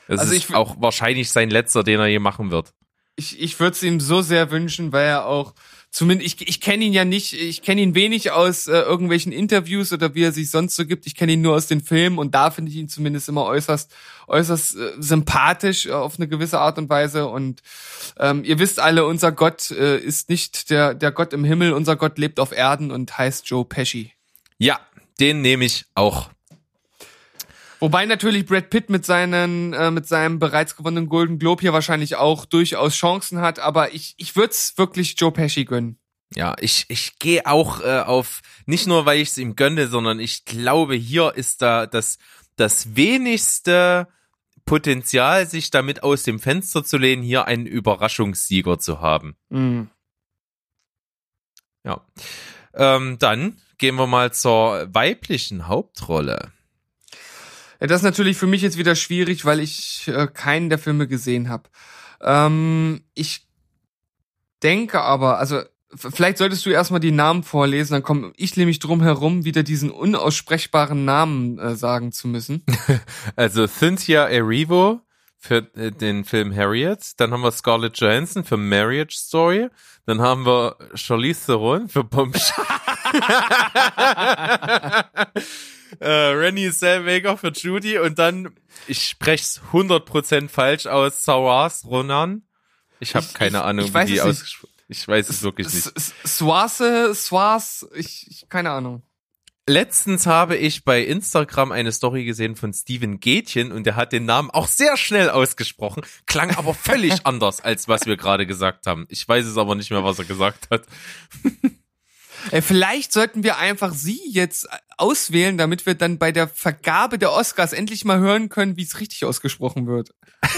Das Also ist ich- auch wahrscheinlich sein letzter, den er je machen wird. Ich, ich würde es ihm so sehr wünschen, weil er auch, zumindest, ich, ich kenne ihn ja nicht, ich kenne ihn wenig aus äh, irgendwelchen Interviews oder wie er sich sonst so gibt. Ich kenne ihn nur aus den Filmen und da finde ich ihn zumindest immer äußerst, äußerst äh, sympathisch äh, auf eine gewisse Art und Weise. Und ähm, ihr wisst alle, unser Gott äh, ist nicht der, der Gott im Himmel, unser Gott lebt auf Erden und heißt Joe Pesci. Ja, den nehme ich auch. Wobei natürlich Brad Pitt mit seinen äh, mit seinem bereits gewonnenen Golden Globe hier wahrscheinlich auch durchaus Chancen hat, aber ich ich würde es wirklich Joe Pesci gönnen. Ja, ich, ich gehe auch äh, auf, nicht nur weil ich es ihm gönne, sondern ich glaube, hier ist da das, das wenigste Potenzial, sich damit aus dem Fenster zu lehnen, hier einen Überraschungssieger zu haben. Mhm. Ja. Ähm, dann gehen wir mal zur weiblichen Hauptrolle. Ja, das ist natürlich für mich jetzt wieder schwierig, weil ich äh, keinen der Filme gesehen habe. Ähm, ich denke aber, also vielleicht solltest du erstmal die Namen vorlesen, dann komme ich nämlich drum herum, wieder diesen unaussprechbaren Namen äh, sagen zu müssen. <laughs> Also Cynthia Erivo für äh, den Film Harriet, dann haben wir Scarlett Johansson für Marriage Story, dann haben wir Charlize Theron für Bombshell. <laughs> äh, Rennie Zellweger für Judy und dann, ich spreche es 100% falsch aus, Saras Ronan. Ich habe keine ich- Ahnung, ich wie die ausgesprochen Ich weiß es wirklich nicht. Swase, Swas, ich, ich keine Ahnung. Letztens habe ich bei Instagram eine Story gesehen von Steven Gätchen und der hat den Namen auch sehr schnell ausgesprochen, klang aber völlig <laughs> anders, als was wir gerade gesagt haben. Ich weiß es aber nicht mehr, was er gesagt hat. <laughs> Äh, vielleicht sollten wir einfach sie jetzt auswählen, damit wir dann bei der Vergabe der Oscars endlich mal hören können, wie es richtig ausgesprochen wird. <laughs>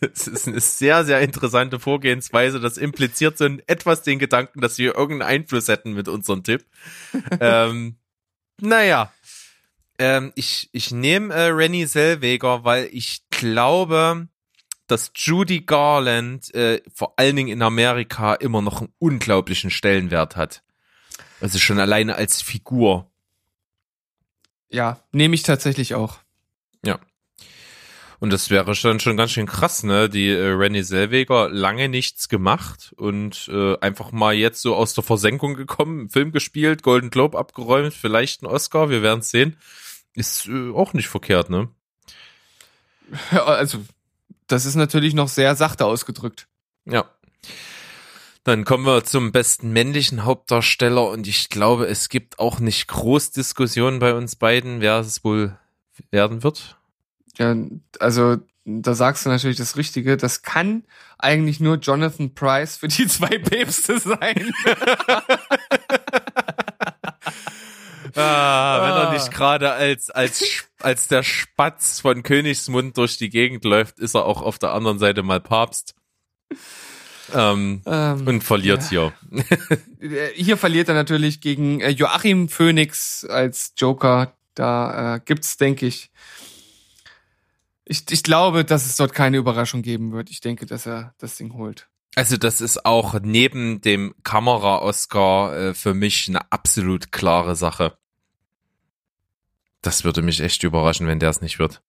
Es ist eine sehr, sehr interessante Vorgehensweise. Das impliziert so in etwas den Gedanken, dass wir irgendeinen Einfluss hätten mit unserem Tipp. <laughs> ähm, naja. Ähm, ich ich nehme äh, Rennie Zellweger, weil ich glaube, dass Judy Garland äh, vor allen Dingen in Amerika immer noch einen unglaublichen Stellenwert hat. Also schon alleine als Figur. Ja, nehme ich tatsächlich auch. Ja. Und das wäre schon schon ganz schön krass, ne? Die äh, Rennie Zellweger lange nichts gemacht und äh, einfach mal jetzt so aus der Versenkung gekommen, Film gespielt, Golden Globe abgeräumt, vielleicht ein Oscar, wir werden sehen. Ist äh, auch nicht verkehrt, ne? Ja, also, das ist natürlich noch sehr sachte ausgedrückt. Ja. Dann kommen wir zum besten männlichen Hauptdarsteller und ich glaube, es gibt auch nicht groß Diskussionen bei uns beiden, wer es wohl werden wird. Ja, also, da sagst du natürlich das Richtige. Das kann eigentlich nur Jonathan Price für die zwei Päpste sein. <laughs> Ah, wenn er nicht gerade als, als, als der Spatz von Königsmund durch die Gegend läuft, ist er auch auf der anderen Seite mal Papst. Ähm, ähm, und verliert hier. Äh, <laughs> Hier verliert er natürlich gegen äh, Joachim Phoenix als Joker. Da äh, gibt's, denke ich, ich, ich glaube, dass es dort keine Überraschung geben wird. Ich denke, dass er das Ding holt. Also das ist auch neben dem Kamera-Oscar äh, für mich eine absolut klare Sache. Das würde mich echt überraschen, wenn der es nicht wird.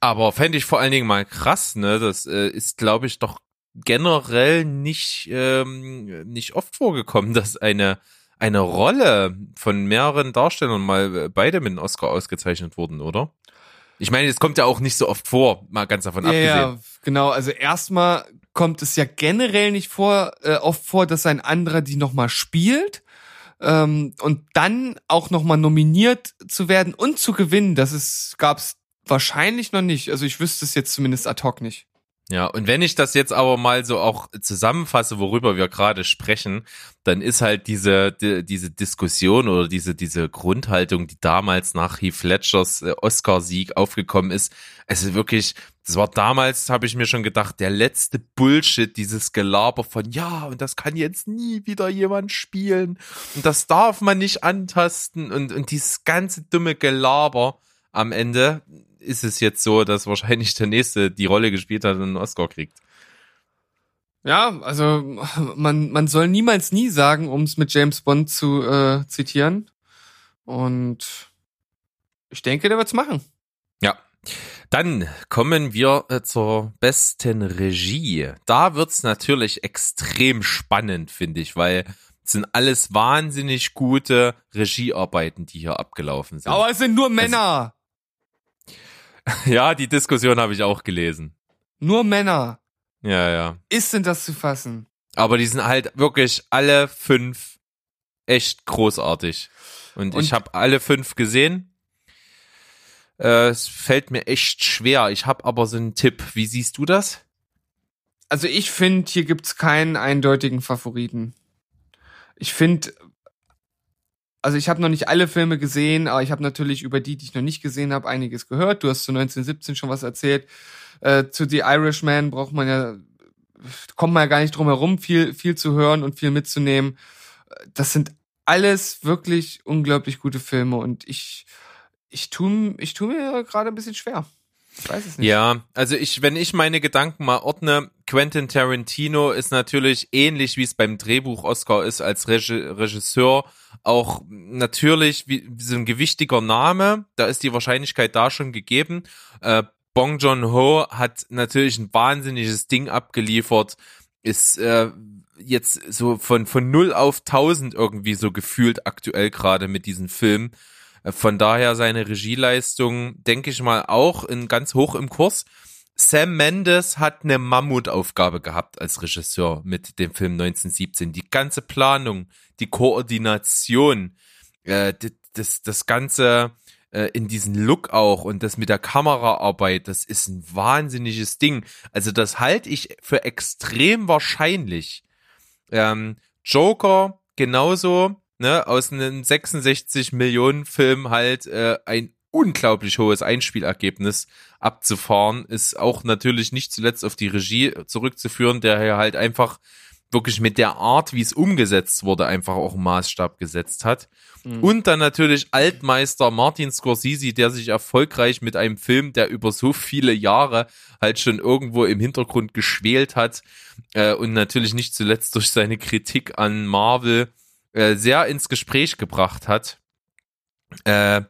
Aber fände ich vor allen Dingen mal krass, ne? Das äh, ist, glaube ich, doch generell nicht, ähm, nicht oft vorgekommen, <laughs> dass eine, eine Rolle von mehreren Darstellern mal äh, beide mit einem Oscar ausgezeichnet wurden, oder? Ich meine, es kommt ja auch nicht so oft vor, mal ganz davon Ja, abgesehen. ja, genau. Also erstmal kommt es ja generell nicht vor, äh, oft vor, dass ein anderer die nochmal spielt. Ähm, und dann auch nochmal nominiert zu werden und zu gewinnen, das ist, gab's wahrscheinlich noch nicht. Also ich wüsste es jetzt zumindest ad hoc nicht. Ja, und wenn ich das jetzt aber mal so auch zusammenfasse, worüber wir gerade sprechen, dann ist halt diese die, diese Diskussion oder diese diese Grundhaltung, die damals nach Heath Ledgers äh, Oscar-Sieg aufgekommen ist, also wirklich, das war damals, habe ich mir schon gedacht, der letzte Bullshit, dieses Gelaber von ja und das kann jetzt nie wieder jemand spielen und das darf man nicht antasten und und dieses ganze dumme Gelaber am Ende ist es jetzt so, dass wahrscheinlich der nächste die Rolle gespielt hat und einen Oscar kriegt. Ja, also man, man soll niemals nie sagen, um es mit James Bond zu äh, zitieren. Und ich denke, der wird's machen. Ja. Dann kommen wir äh, zur besten Regie. Da wird's natürlich extrem spannend, finde ich, weil es sind alles wahnsinnig gute Regiearbeiten, die hier abgelaufen sind. Aber es sind nur Männer. <laughs> ja, die Diskussion habe ich auch gelesen. Nur Männer. Ja, ja. Ist denn das zu fassen? Aber die sind halt wirklich alle fünf echt großartig. Und, Und- ich habe alle fünf gesehen. Äh, es fällt mir echt schwer. Ich habe aber so einen Tipp. Wie siehst du das? Also ich finde, hier gibt's keinen eindeutigen Favoriten. Ich finde, also ich habe noch nicht alle Filme gesehen, aber ich habe natürlich über die, die ich noch nicht gesehen habe, einiges gehört. Du hast zu 1917 schon was erzählt. Äh, zu The Irishman braucht man ja, kommt man ja gar nicht drum herum, viel, viel zu hören und viel mitzunehmen. Das sind alles wirklich unglaublich gute Filme und ich, ich tu, ich tu mir gerade ein bisschen schwer. Ich weiß es nicht. Ja, also ich, wenn ich meine Gedanken mal ordne, Quentin Tarantino ist natürlich ähnlich wie es beim Drehbuch Oscar ist als Regi Regisseur auch natürlich wie, wie so ein gewichtiger Name. Da ist die Wahrscheinlichkeit da schon gegeben. Äh, Bong Joon Ho hat natürlich ein wahnsinniges Ding abgeliefert. ist äh, jetzt so von, von null auf tausend irgendwie so gefühlt aktuell gerade mit diesem Film. Von daher seine Regieleistung, denke ich mal, auch in ganz hoch im Kurs. Sam Mendes hat eine Mammutaufgabe gehabt als Regisseur mit dem Film 1917. Die ganze Planung, die Koordination, äh, das, das ganze äh, in diesen Look auch und das mit der Kameraarbeit, das ist ein wahnsinniges Ding. Also das halte ich für extrem wahrscheinlich. Ähm, Joker genauso, ne, aus einem 66 Millionen Film halt äh, ein unglaublich hohes Einspielergebnis abzufahren, ist auch natürlich nicht zuletzt auf die Regie zurückzuführen, der hier halt einfach wirklich mit der Art, wie es umgesetzt wurde, einfach auch einen Maßstab gesetzt hat. Und dann natürlich Altmeister Martin Scorsese, der sich erfolgreich mit einem Film, der über so viele Jahre halt schon irgendwo im Hintergrund geschwelt hat äh, und natürlich nicht zuletzt durch seine Kritik an Marvel äh, sehr ins Gespräch gebracht hat. Äh,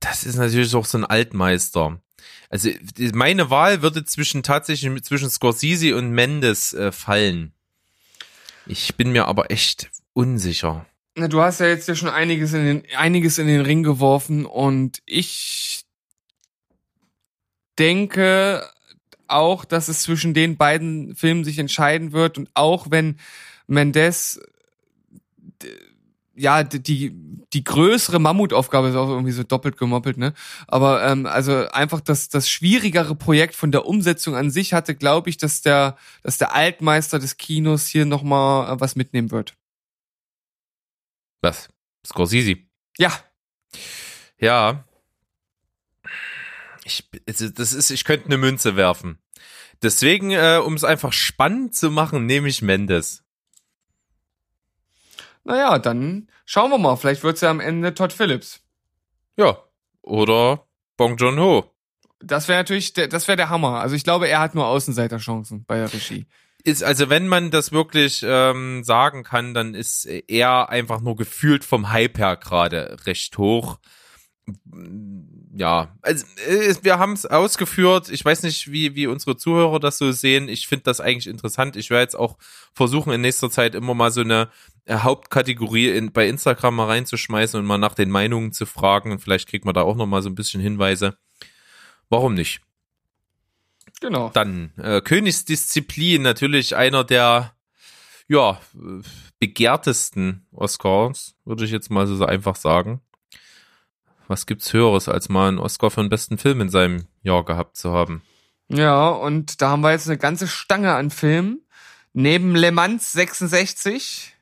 das ist natürlich auch so ein Altmeister. Also meine Wahl würde zwischen tatsächlich zwischen Scorsese und Mendes äh, fallen. Ich bin mir aber echt unsicher. Na, du hast ja jetzt ja schon einiges in den, einiges in den Ring geworfen und ich denke auch, dass es zwischen den beiden Filmen sich entscheiden wird und auch wenn Mendes ja die die größere Mammutaufgabe ist auch irgendwie so doppelt gemoppelt, ne? Aber ähm, also einfach das das schwierigere Projekt von der Umsetzung an sich hatte, glaube ich, dass der dass der Altmeister des Kinos hier noch mal äh, was mitnehmen wird. Was? Scorsese. Ja, Ja. Ich, das ist, ich könnte eine Münze werfen. Deswegen, äh, um es einfach spannend zu machen, nehme ich Mendes. Naja, dann schauen wir mal. Vielleicht wird's ja am Ende Todd Phillips. Ja. Oder Bong Joon Ho. Das wäre natürlich, das wäre der Hammer. Also ich glaube, er hat nur Außenseiterchancen bei der Regie. Ist, also wenn man das wirklich ähm, sagen kann, dann ist er einfach nur gefühlt vom Hype her gerade recht hoch. Ja, also äh, wir haben es ausgeführt. Ich weiß nicht, wie wie unsere Zuhörer das so sehen. Ich finde das eigentlich interessant. Ich werde jetzt auch versuchen in nächster Zeit immer mal so eine äh, Hauptkategorie in, bei Instagram mal reinzuschmeißen und mal nach den Meinungen zu fragen. Und vielleicht kriegt man da auch noch mal so ein bisschen Hinweise. Warum nicht? Genau. Dann äh, Königsdisziplin, natürlich einer der ja begehrtesten Oscars, würde ich jetzt mal so einfach sagen. Was gibt's Höheres, als mal einen Oscar für den besten Film in seinem Jahr gehabt zu haben? Ja, und da haben wir jetzt eine ganze Stange an Filmen. Neben Le Mans 66,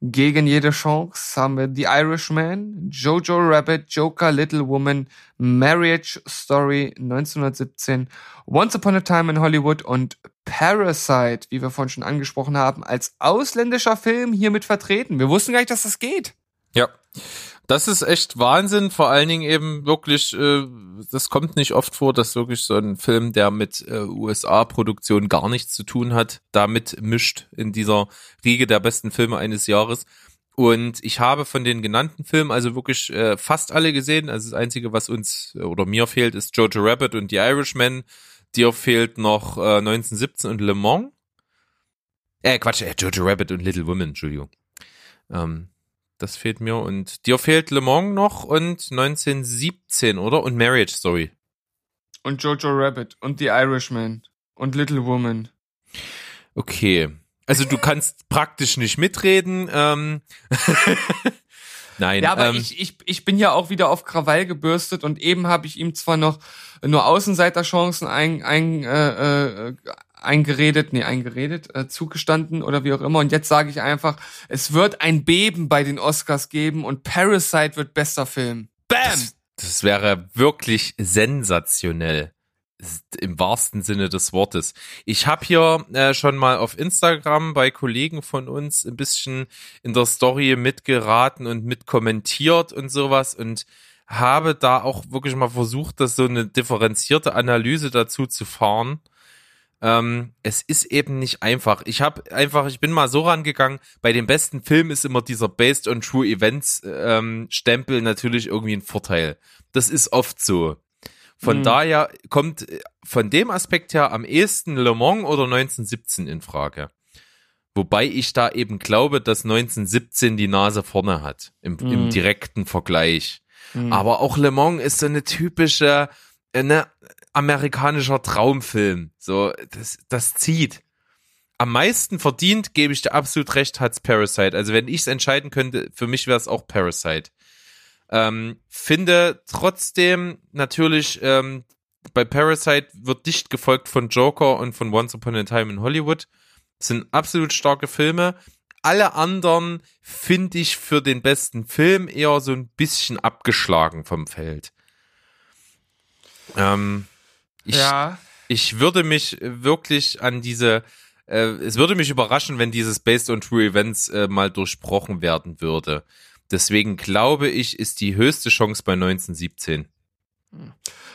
gegen jede Chance, haben wir The Irishman, Jojo Rabbit, Joker, Little Woman, Marriage Story 1917, Once Upon a Time in Hollywood und Parasite, wie wir vorhin schon angesprochen haben, als ausländischer Film hiermit vertreten. Wir wussten gar nicht, dass das geht. Ja. Das ist echt Wahnsinn, vor allen Dingen eben wirklich, äh, das kommt nicht oft vor, dass wirklich so ein Film, der mit äh, USA-Produktion gar nichts zu tun hat, damit mischt in dieser Riege der besten Filme eines Jahres. Und ich habe von den genannten Filmen also wirklich äh, fast alle gesehen. Also das Einzige, was uns äh, oder mir fehlt, ist Jojo Rabbit und The Irishman. Dir fehlt noch äh, 1917 und Le Mans. Äh, Quatsch, äh, Jojo Rabbit und Little Women, Entschuldigung. Ähm, das fehlt mir. Und dir fehlt Le Mans noch und 1917, oder? Und Marriage Story. Und Jojo Rabbit und The Irishman und Little Woman. Okay. Also du kannst praktisch nicht mitreden. Ähm. <laughs> Nein. Ja, aber ähm, ich, ich, ich bin ja auch wieder auf Krawall gebürstet und eben habe ich ihm zwar noch nur Außenseiterchancen ein, ein, äh, äh, eingeredet, nee, eingeredet, äh, zugestanden oder wie auch immer. Und jetzt sage ich einfach, es wird ein Beben bei den Oscars geben und Parasite wird bester Film. Bam! Das, das wäre wirklich sensationell. Im wahrsten Sinne des Wortes. Ich habe hier äh, schon mal auf Instagram bei Kollegen von uns ein bisschen in der Story mitgeraten und mitkommentiert und sowas und habe da auch wirklich mal versucht, das so eine differenzierte Analyse dazu zu fahren. Ähm, es ist eben nicht einfach. Ich habe einfach, ich bin mal so rangegangen, bei den besten Filmen ist immer dieser Based on True Events ähm, Stempel natürlich irgendwie ein Vorteil. Das ist oft so. Von Mhm. daher kommt äh, von dem Aspekt her am ehesten Le Mans oder 1917 in Frage. Wobei ich da eben glaube, dass 1917 die Nase vorne hat im, im Mhm. direkten Vergleich. Hm. Aber auch Le Mans ist so eine typische, äh, ne, amerikanischer Traumfilm. So, das, das zieht. Am meisten verdient, gebe ich dir absolut recht, hat's Parasite. Also wenn ich es entscheiden könnte, für mich wäre es auch Parasite. Ähm, finde trotzdem natürlich, ähm, bei Parasite wird dicht gefolgt von Joker und von Once Upon a Time in Hollywood. Das sind absolut starke Filme. Alle anderen finde ich für den besten Film eher so ein bisschen abgeschlagen vom Feld. Ähm, ich, ja. ich würde mich wirklich an diese, äh, es würde mich überraschen, wenn dieses Based on True Events äh, mal durchbrochen werden würde. Deswegen glaube ich, ist die höchste Chance bei 1917.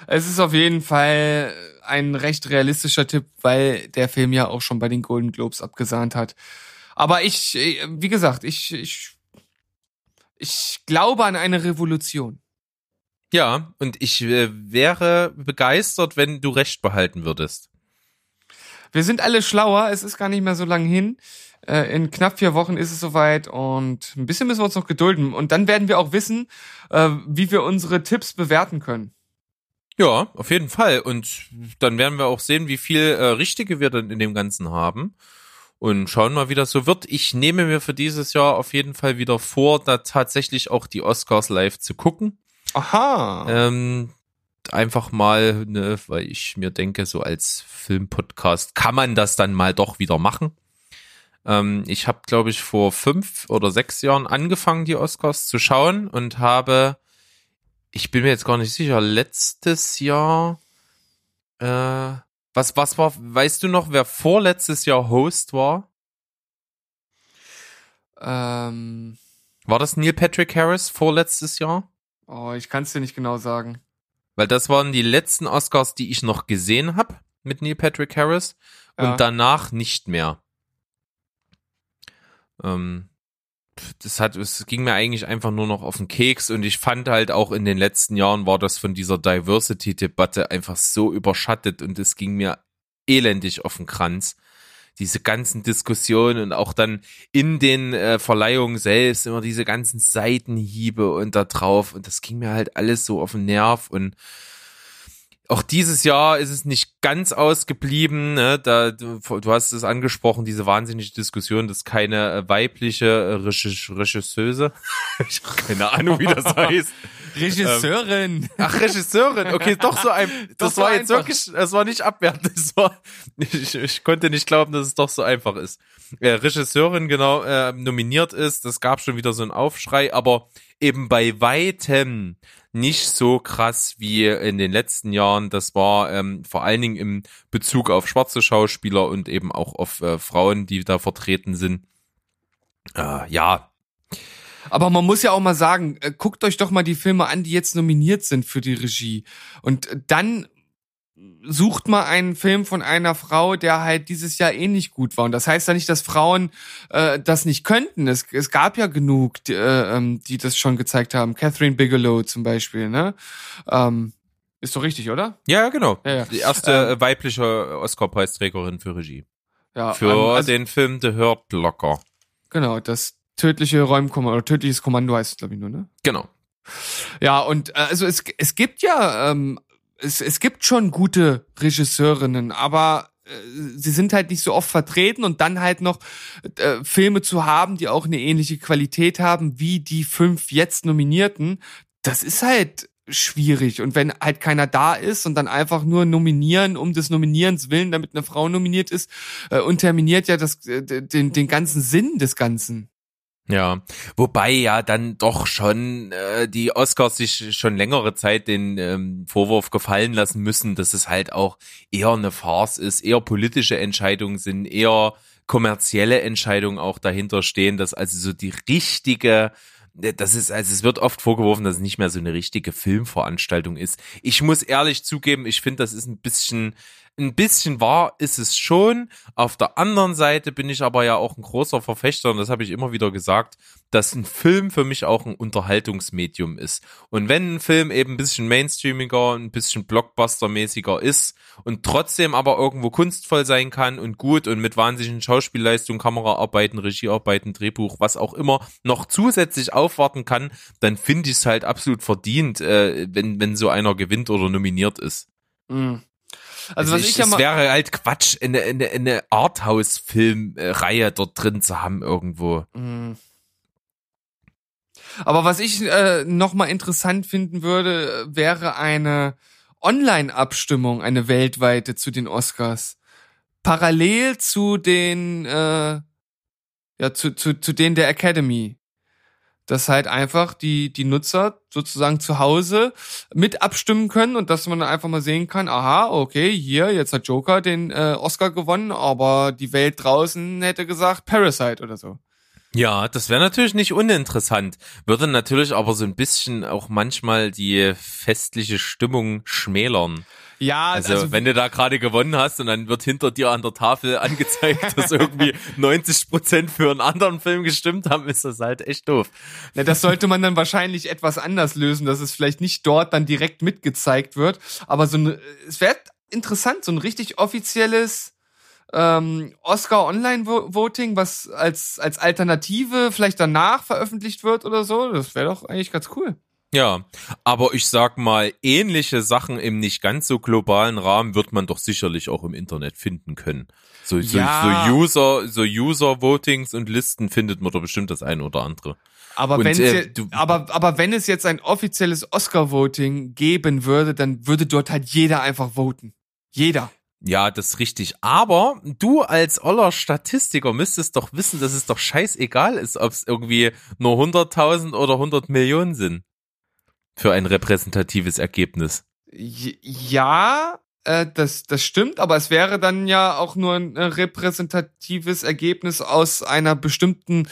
Es ist auf jeden Fall ein recht realistischer Tipp, weil der Film ja auch schon bei den Golden Globes abgesahnt hat. Aber ich, äh, wie gesagt, ich, ich, ich glaube an eine Revolution. Ja, und ich äh, wäre begeistert, wenn du recht behalten würdest. Wir sind alle schlauer, es ist gar nicht mehr so lang hin. Äh, In knapp vier Wochen ist es soweit und ein bisschen müssen wir uns noch gedulden. Und dann werden wir auch wissen, äh, wie wir unsere Tipps bewerten können. Ja, auf jeden Fall. Und dann werden wir auch sehen, wie viel äh, Richtige wir dann in dem Ganzen haben. Und schauen mal, wie das so wird. Ich nehme mir für dieses Jahr auf jeden Fall wieder vor, da tatsächlich auch die Oscars live zu gucken. Aha. Ähm, einfach mal, ne, weil ich mir denke, so als Filmpodcast kann man das dann mal doch wieder machen. Ähm, ich habe, glaube ich, vor fünf oder sechs Jahren angefangen, die Oscars zu schauen und habe, ich bin mir jetzt gar nicht sicher, letztes Jahr, äh, was, was war, weißt du noch, wer vorletztes Jahr Host war? Ähm, War das Neil Patrick Harris vorletztes Jahr? Oh, ich kann es dir nicht genau sagen. Weil das waren die letzten Oscars, die ich noch gesehen habe mit Neil Patrick Harris Ja. und danach nicht mehr. Ähm, das hat, es ging mir eigentlich einfach nur noch auf den Keks und ich fand halt auch in den letzten Jahren war das von dieser Diversity-Debatte einfach so überschattet und es ging mir elendig auf den Kranz. Diese ganzen Diskussionen und auch dann in den äh, Verleihungen selbst immer diese ganzen Seitenhiebe und da drauf. Und das ging mir halt alles so auf den Nerv und auch dieses Jahr ist es nicht ganz ausgeblieben. Ne? Da, du, du hast es angesprochen, diese wahnsinnige Diskussion, dass keine äh, weibliche äh, Regis- Regisseuse, <laughs> ich habe keine Ahnung, wie das heißt. <laughs> Regisseurin. Ach, Regisseurin, okay, doch so ein, <laughs> das so war jetzt einfach. wirklich, das war nicht abwertend, das war, ich, ich konnte nicht glauben, dass es doch so einfach ist. Äh, Regisseurin, genau, äh, nominiert ist, das gab schon wieder so einen Aufschrei, aber eben bei weitem nicht so krass wie in den letzten Jahren. Das war ähm, vor allen Dingen im Bezug auf schwarze Schauspieler und eben auch auf äh, Frauen, die da vertreten sind. Äh, ja, Aber man muss ja auch mal sagen, äh, guckt euch doch mal die Filme an, die jetzt nominiert sind für die Regie. Und äh, dann sucht mal einen Film von einer Frau, der halt dieses Jahr eh nicht gut war. Und das heißt ja nicht, dass Frauen äh, das nicht könnten. Es, es gab ja genug, die, äh, ähm, die das schon gezeigt haben. Catherine Bigelow zum Beispiel, ne? Ähm, ist doch richtig, oder? ja, genau. Ja, ja. Die erste äh, weibliche Oscar-Preisträgerin für Regie. Ja, Für ähm, also- den Film The Hurt Locker. Genau, das tödliche Räumkommando, oder tödliches Kommando heißt es, glaube ich, nur, ne? Genau. Ja, und äh, also es, es gibt ja, ähm, es, es gibt schon gute Regisseurinnen, aber äh, sie sind halt nicht so oft vertreten und dann halt noch äh, Filme zu haben, die auch eine ähnliche Qualität haben wie die fünf jetzt Nominierten, das ist halt schwierig. Und wenn halt keiner da ist und dann einfach nur nominieren um des Nominierens willen, damit eine Frau nominiert ist, äh, unterminiert ja das, äh, den, den ganzen Sinn des Ganzen. Ja, wobei ja dann doch schon äh, die Oscars sich schon längere Zeit den ähm, Vorwurf gefallen lassen müssen, dass es halt auch eher eine Farce ist, eher politische Entscheidungen sind, eher kommerzielle Entscheidungen auch dahinter stehen, dass also so die richtige das ist, also es wird oft vorgeworfen, dass es nicht mehr so eine richtige Filmveranstaltung ist. Ich muss ehrlich zugeben, ich finde, das ist ein bisschen ein bisschen wahr ist es schon. Auf der anderen Seite bin ich aber ja auch ein großer Verfechter, und das habe ich immer wieder gesagt, dass ein Film für mich auch ein Unterhaltungsmedium ist. Und wenn ein Film eben ein bisschen mainstreamiger, ein bisschen blockbustermäßiger ist und trotzdem aber irgendwo kunstvoll sein kann und gut und mit wahnsinnigen Schauspielleistungen, Kameraarbeiten, Regiearbeiten, Drehbuch, was auch immer, noch zusätzlich aufwarten kann, dann finde ich es halt absolut verdient, äh, wenn, wenn so einer gewinnt oder nominiert ist. Mhm. Also, was ich, ich ja mal es wäre halt Quatsch, eine, eine, eine Arthouse-Filmreihe dort drin zu haben irgendwo. Mhm. Aber was ich äh, noch mal interessant finden würde, wäre eine Online-Abstimmung, eine weltweite zu den Oscars. Parallel zu den, äh, ja, zu, zu, zu denen der Academy dass halt einfach die, die Nutzer sozusagen zu Hause mit abstimmen können und dass man einfach mal sehen kann, aha, okay, hier, jetzt hat Joker den äh, Oscar gewonnen, aber die Welt draußen hätte gesagt Parasite oder so. Ja, das wäre natürlich nicht uninteressant, würde natürlich aber so ein bisschen auch manchmal die festliche Stimmung schmälern. Ja, also, also wenn du da gerade gewonnen hast und dann wird hinter dir an der Tafel <laughs> angezeigt, dass irgendwie 90 Prozent für einen anderen Film gestimmt haben, ist das halt echt doof. Na, das sollte man dann wahrscheinlich etwas anders lösen, dass es vielleicht nicht dort dann direkt mitgezeigt wird, aber so ein, es wäre interessant, so ein richtig offizielles ähm, Oscar Online Voting, was als als Alternative vielleicht danach veröffentlicht wird oder so, das wäre doch eigentlich ganz cool. Ja, aber ich sag mal, ähnliche Sachen im nicht ganz so globalen Rahmen wird man doch sicherlich auch im Internet finden können. So, ja. so, so User, so User Votings und Listen findet man doch bestimmt das eine oder andere. Aber und, wenn äh, jetzt, aber aber wenn es jetzt ein offizielles Oscar Voting geben würde, dann würde dort halt jeder einfach voten. Jeder. Ja, das ist richtig. Aber du als oller Statistiker müsstest doch wissen, dass es doch scheißegal ist, ob es irgendwie nur 100.000 oder 100 Millionen sind für ein repräsentatives Ergebnis. Ja, äh, das, das stimmt, aber es wäre dann ja auch nur ein äh, repräsentatives Ergebnis aus einer bestimmten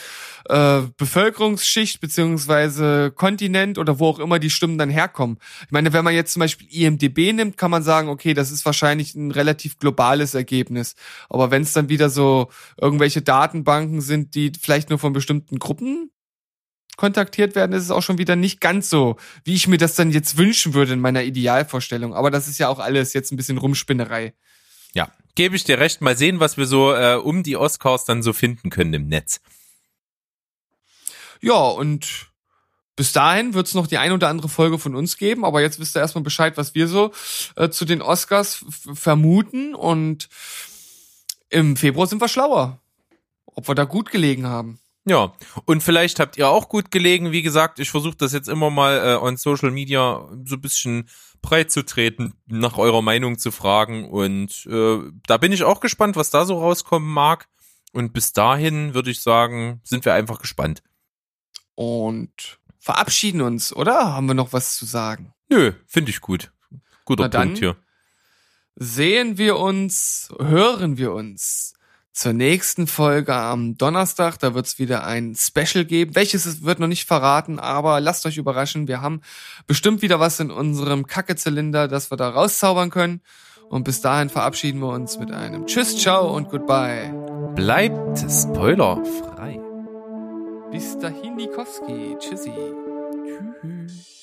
äh, Bevölkerungsschicht beziehungsweise Kontinent oder wo auch immer die Stimmen dann herkommen. Ich meine, wenn man jetzt zum Beispiel IMDB nimmt, kann man sagen, okay, das ist wahrscheinlich ein relativ globales Ergebnis. Aber wenn es dann wieder so irgendwelche Datenbanken sind, die vielleicht nur von bestimmten Gruppen kontaktiert werden, ist es auch schon wieder nicht ganz so, wie ich mir das dann jetzt wünschen würde in meiner Idealvorstellung. Aber das ist ja auch alles jetzt ein bisschen Rumspinnerei. Ja, gebe ich dir recht. Mal sehen, was wir so äh, um die Oscars dann so finden können im Netz. Ja, und bis dahin wird es noch die ein oder andere Folge von uns geben, aber jetzt wisst ihr erstmal Bescheid, was wir so äh, zu den Oscars vermuten und im Februar sind wir schlauer, ob wir da gut gelegen haben. Ja, und vielleicht habt ihr auch gut gelegen. Wie gesagt, ich versuche das jetzt immer mal äh, on Social Media so ein bisschen breit zu treten, nach eurer Meinung zu fragen. Und äh, da bin ich auch gespannt, was da so rauskommen mag. Und bis dahin würde ich sagen, sind wir einfach gespannt. Und verabschieden uns, oder? Haben wir noch was zu sagen? Nö, finde ich gut. Guter Na Punkt hier. Sehen wir uns, hören wir uns zur nächsten Folge am Donnerstag. Da wird es wieder ein Special geben. Welches wird noch nicht verraten, aber lasst euch überraschen. Wir haben bestimmt wieder was in unserem Kackezylinder, das wir da rauszaubern können. Und bis dahin verabschieden wir uns mit einem Tschüss, ciao und goodbye. Bleibt spoilerfrei. Bis dahin, Nikowski. Tschüssi. Tschüss.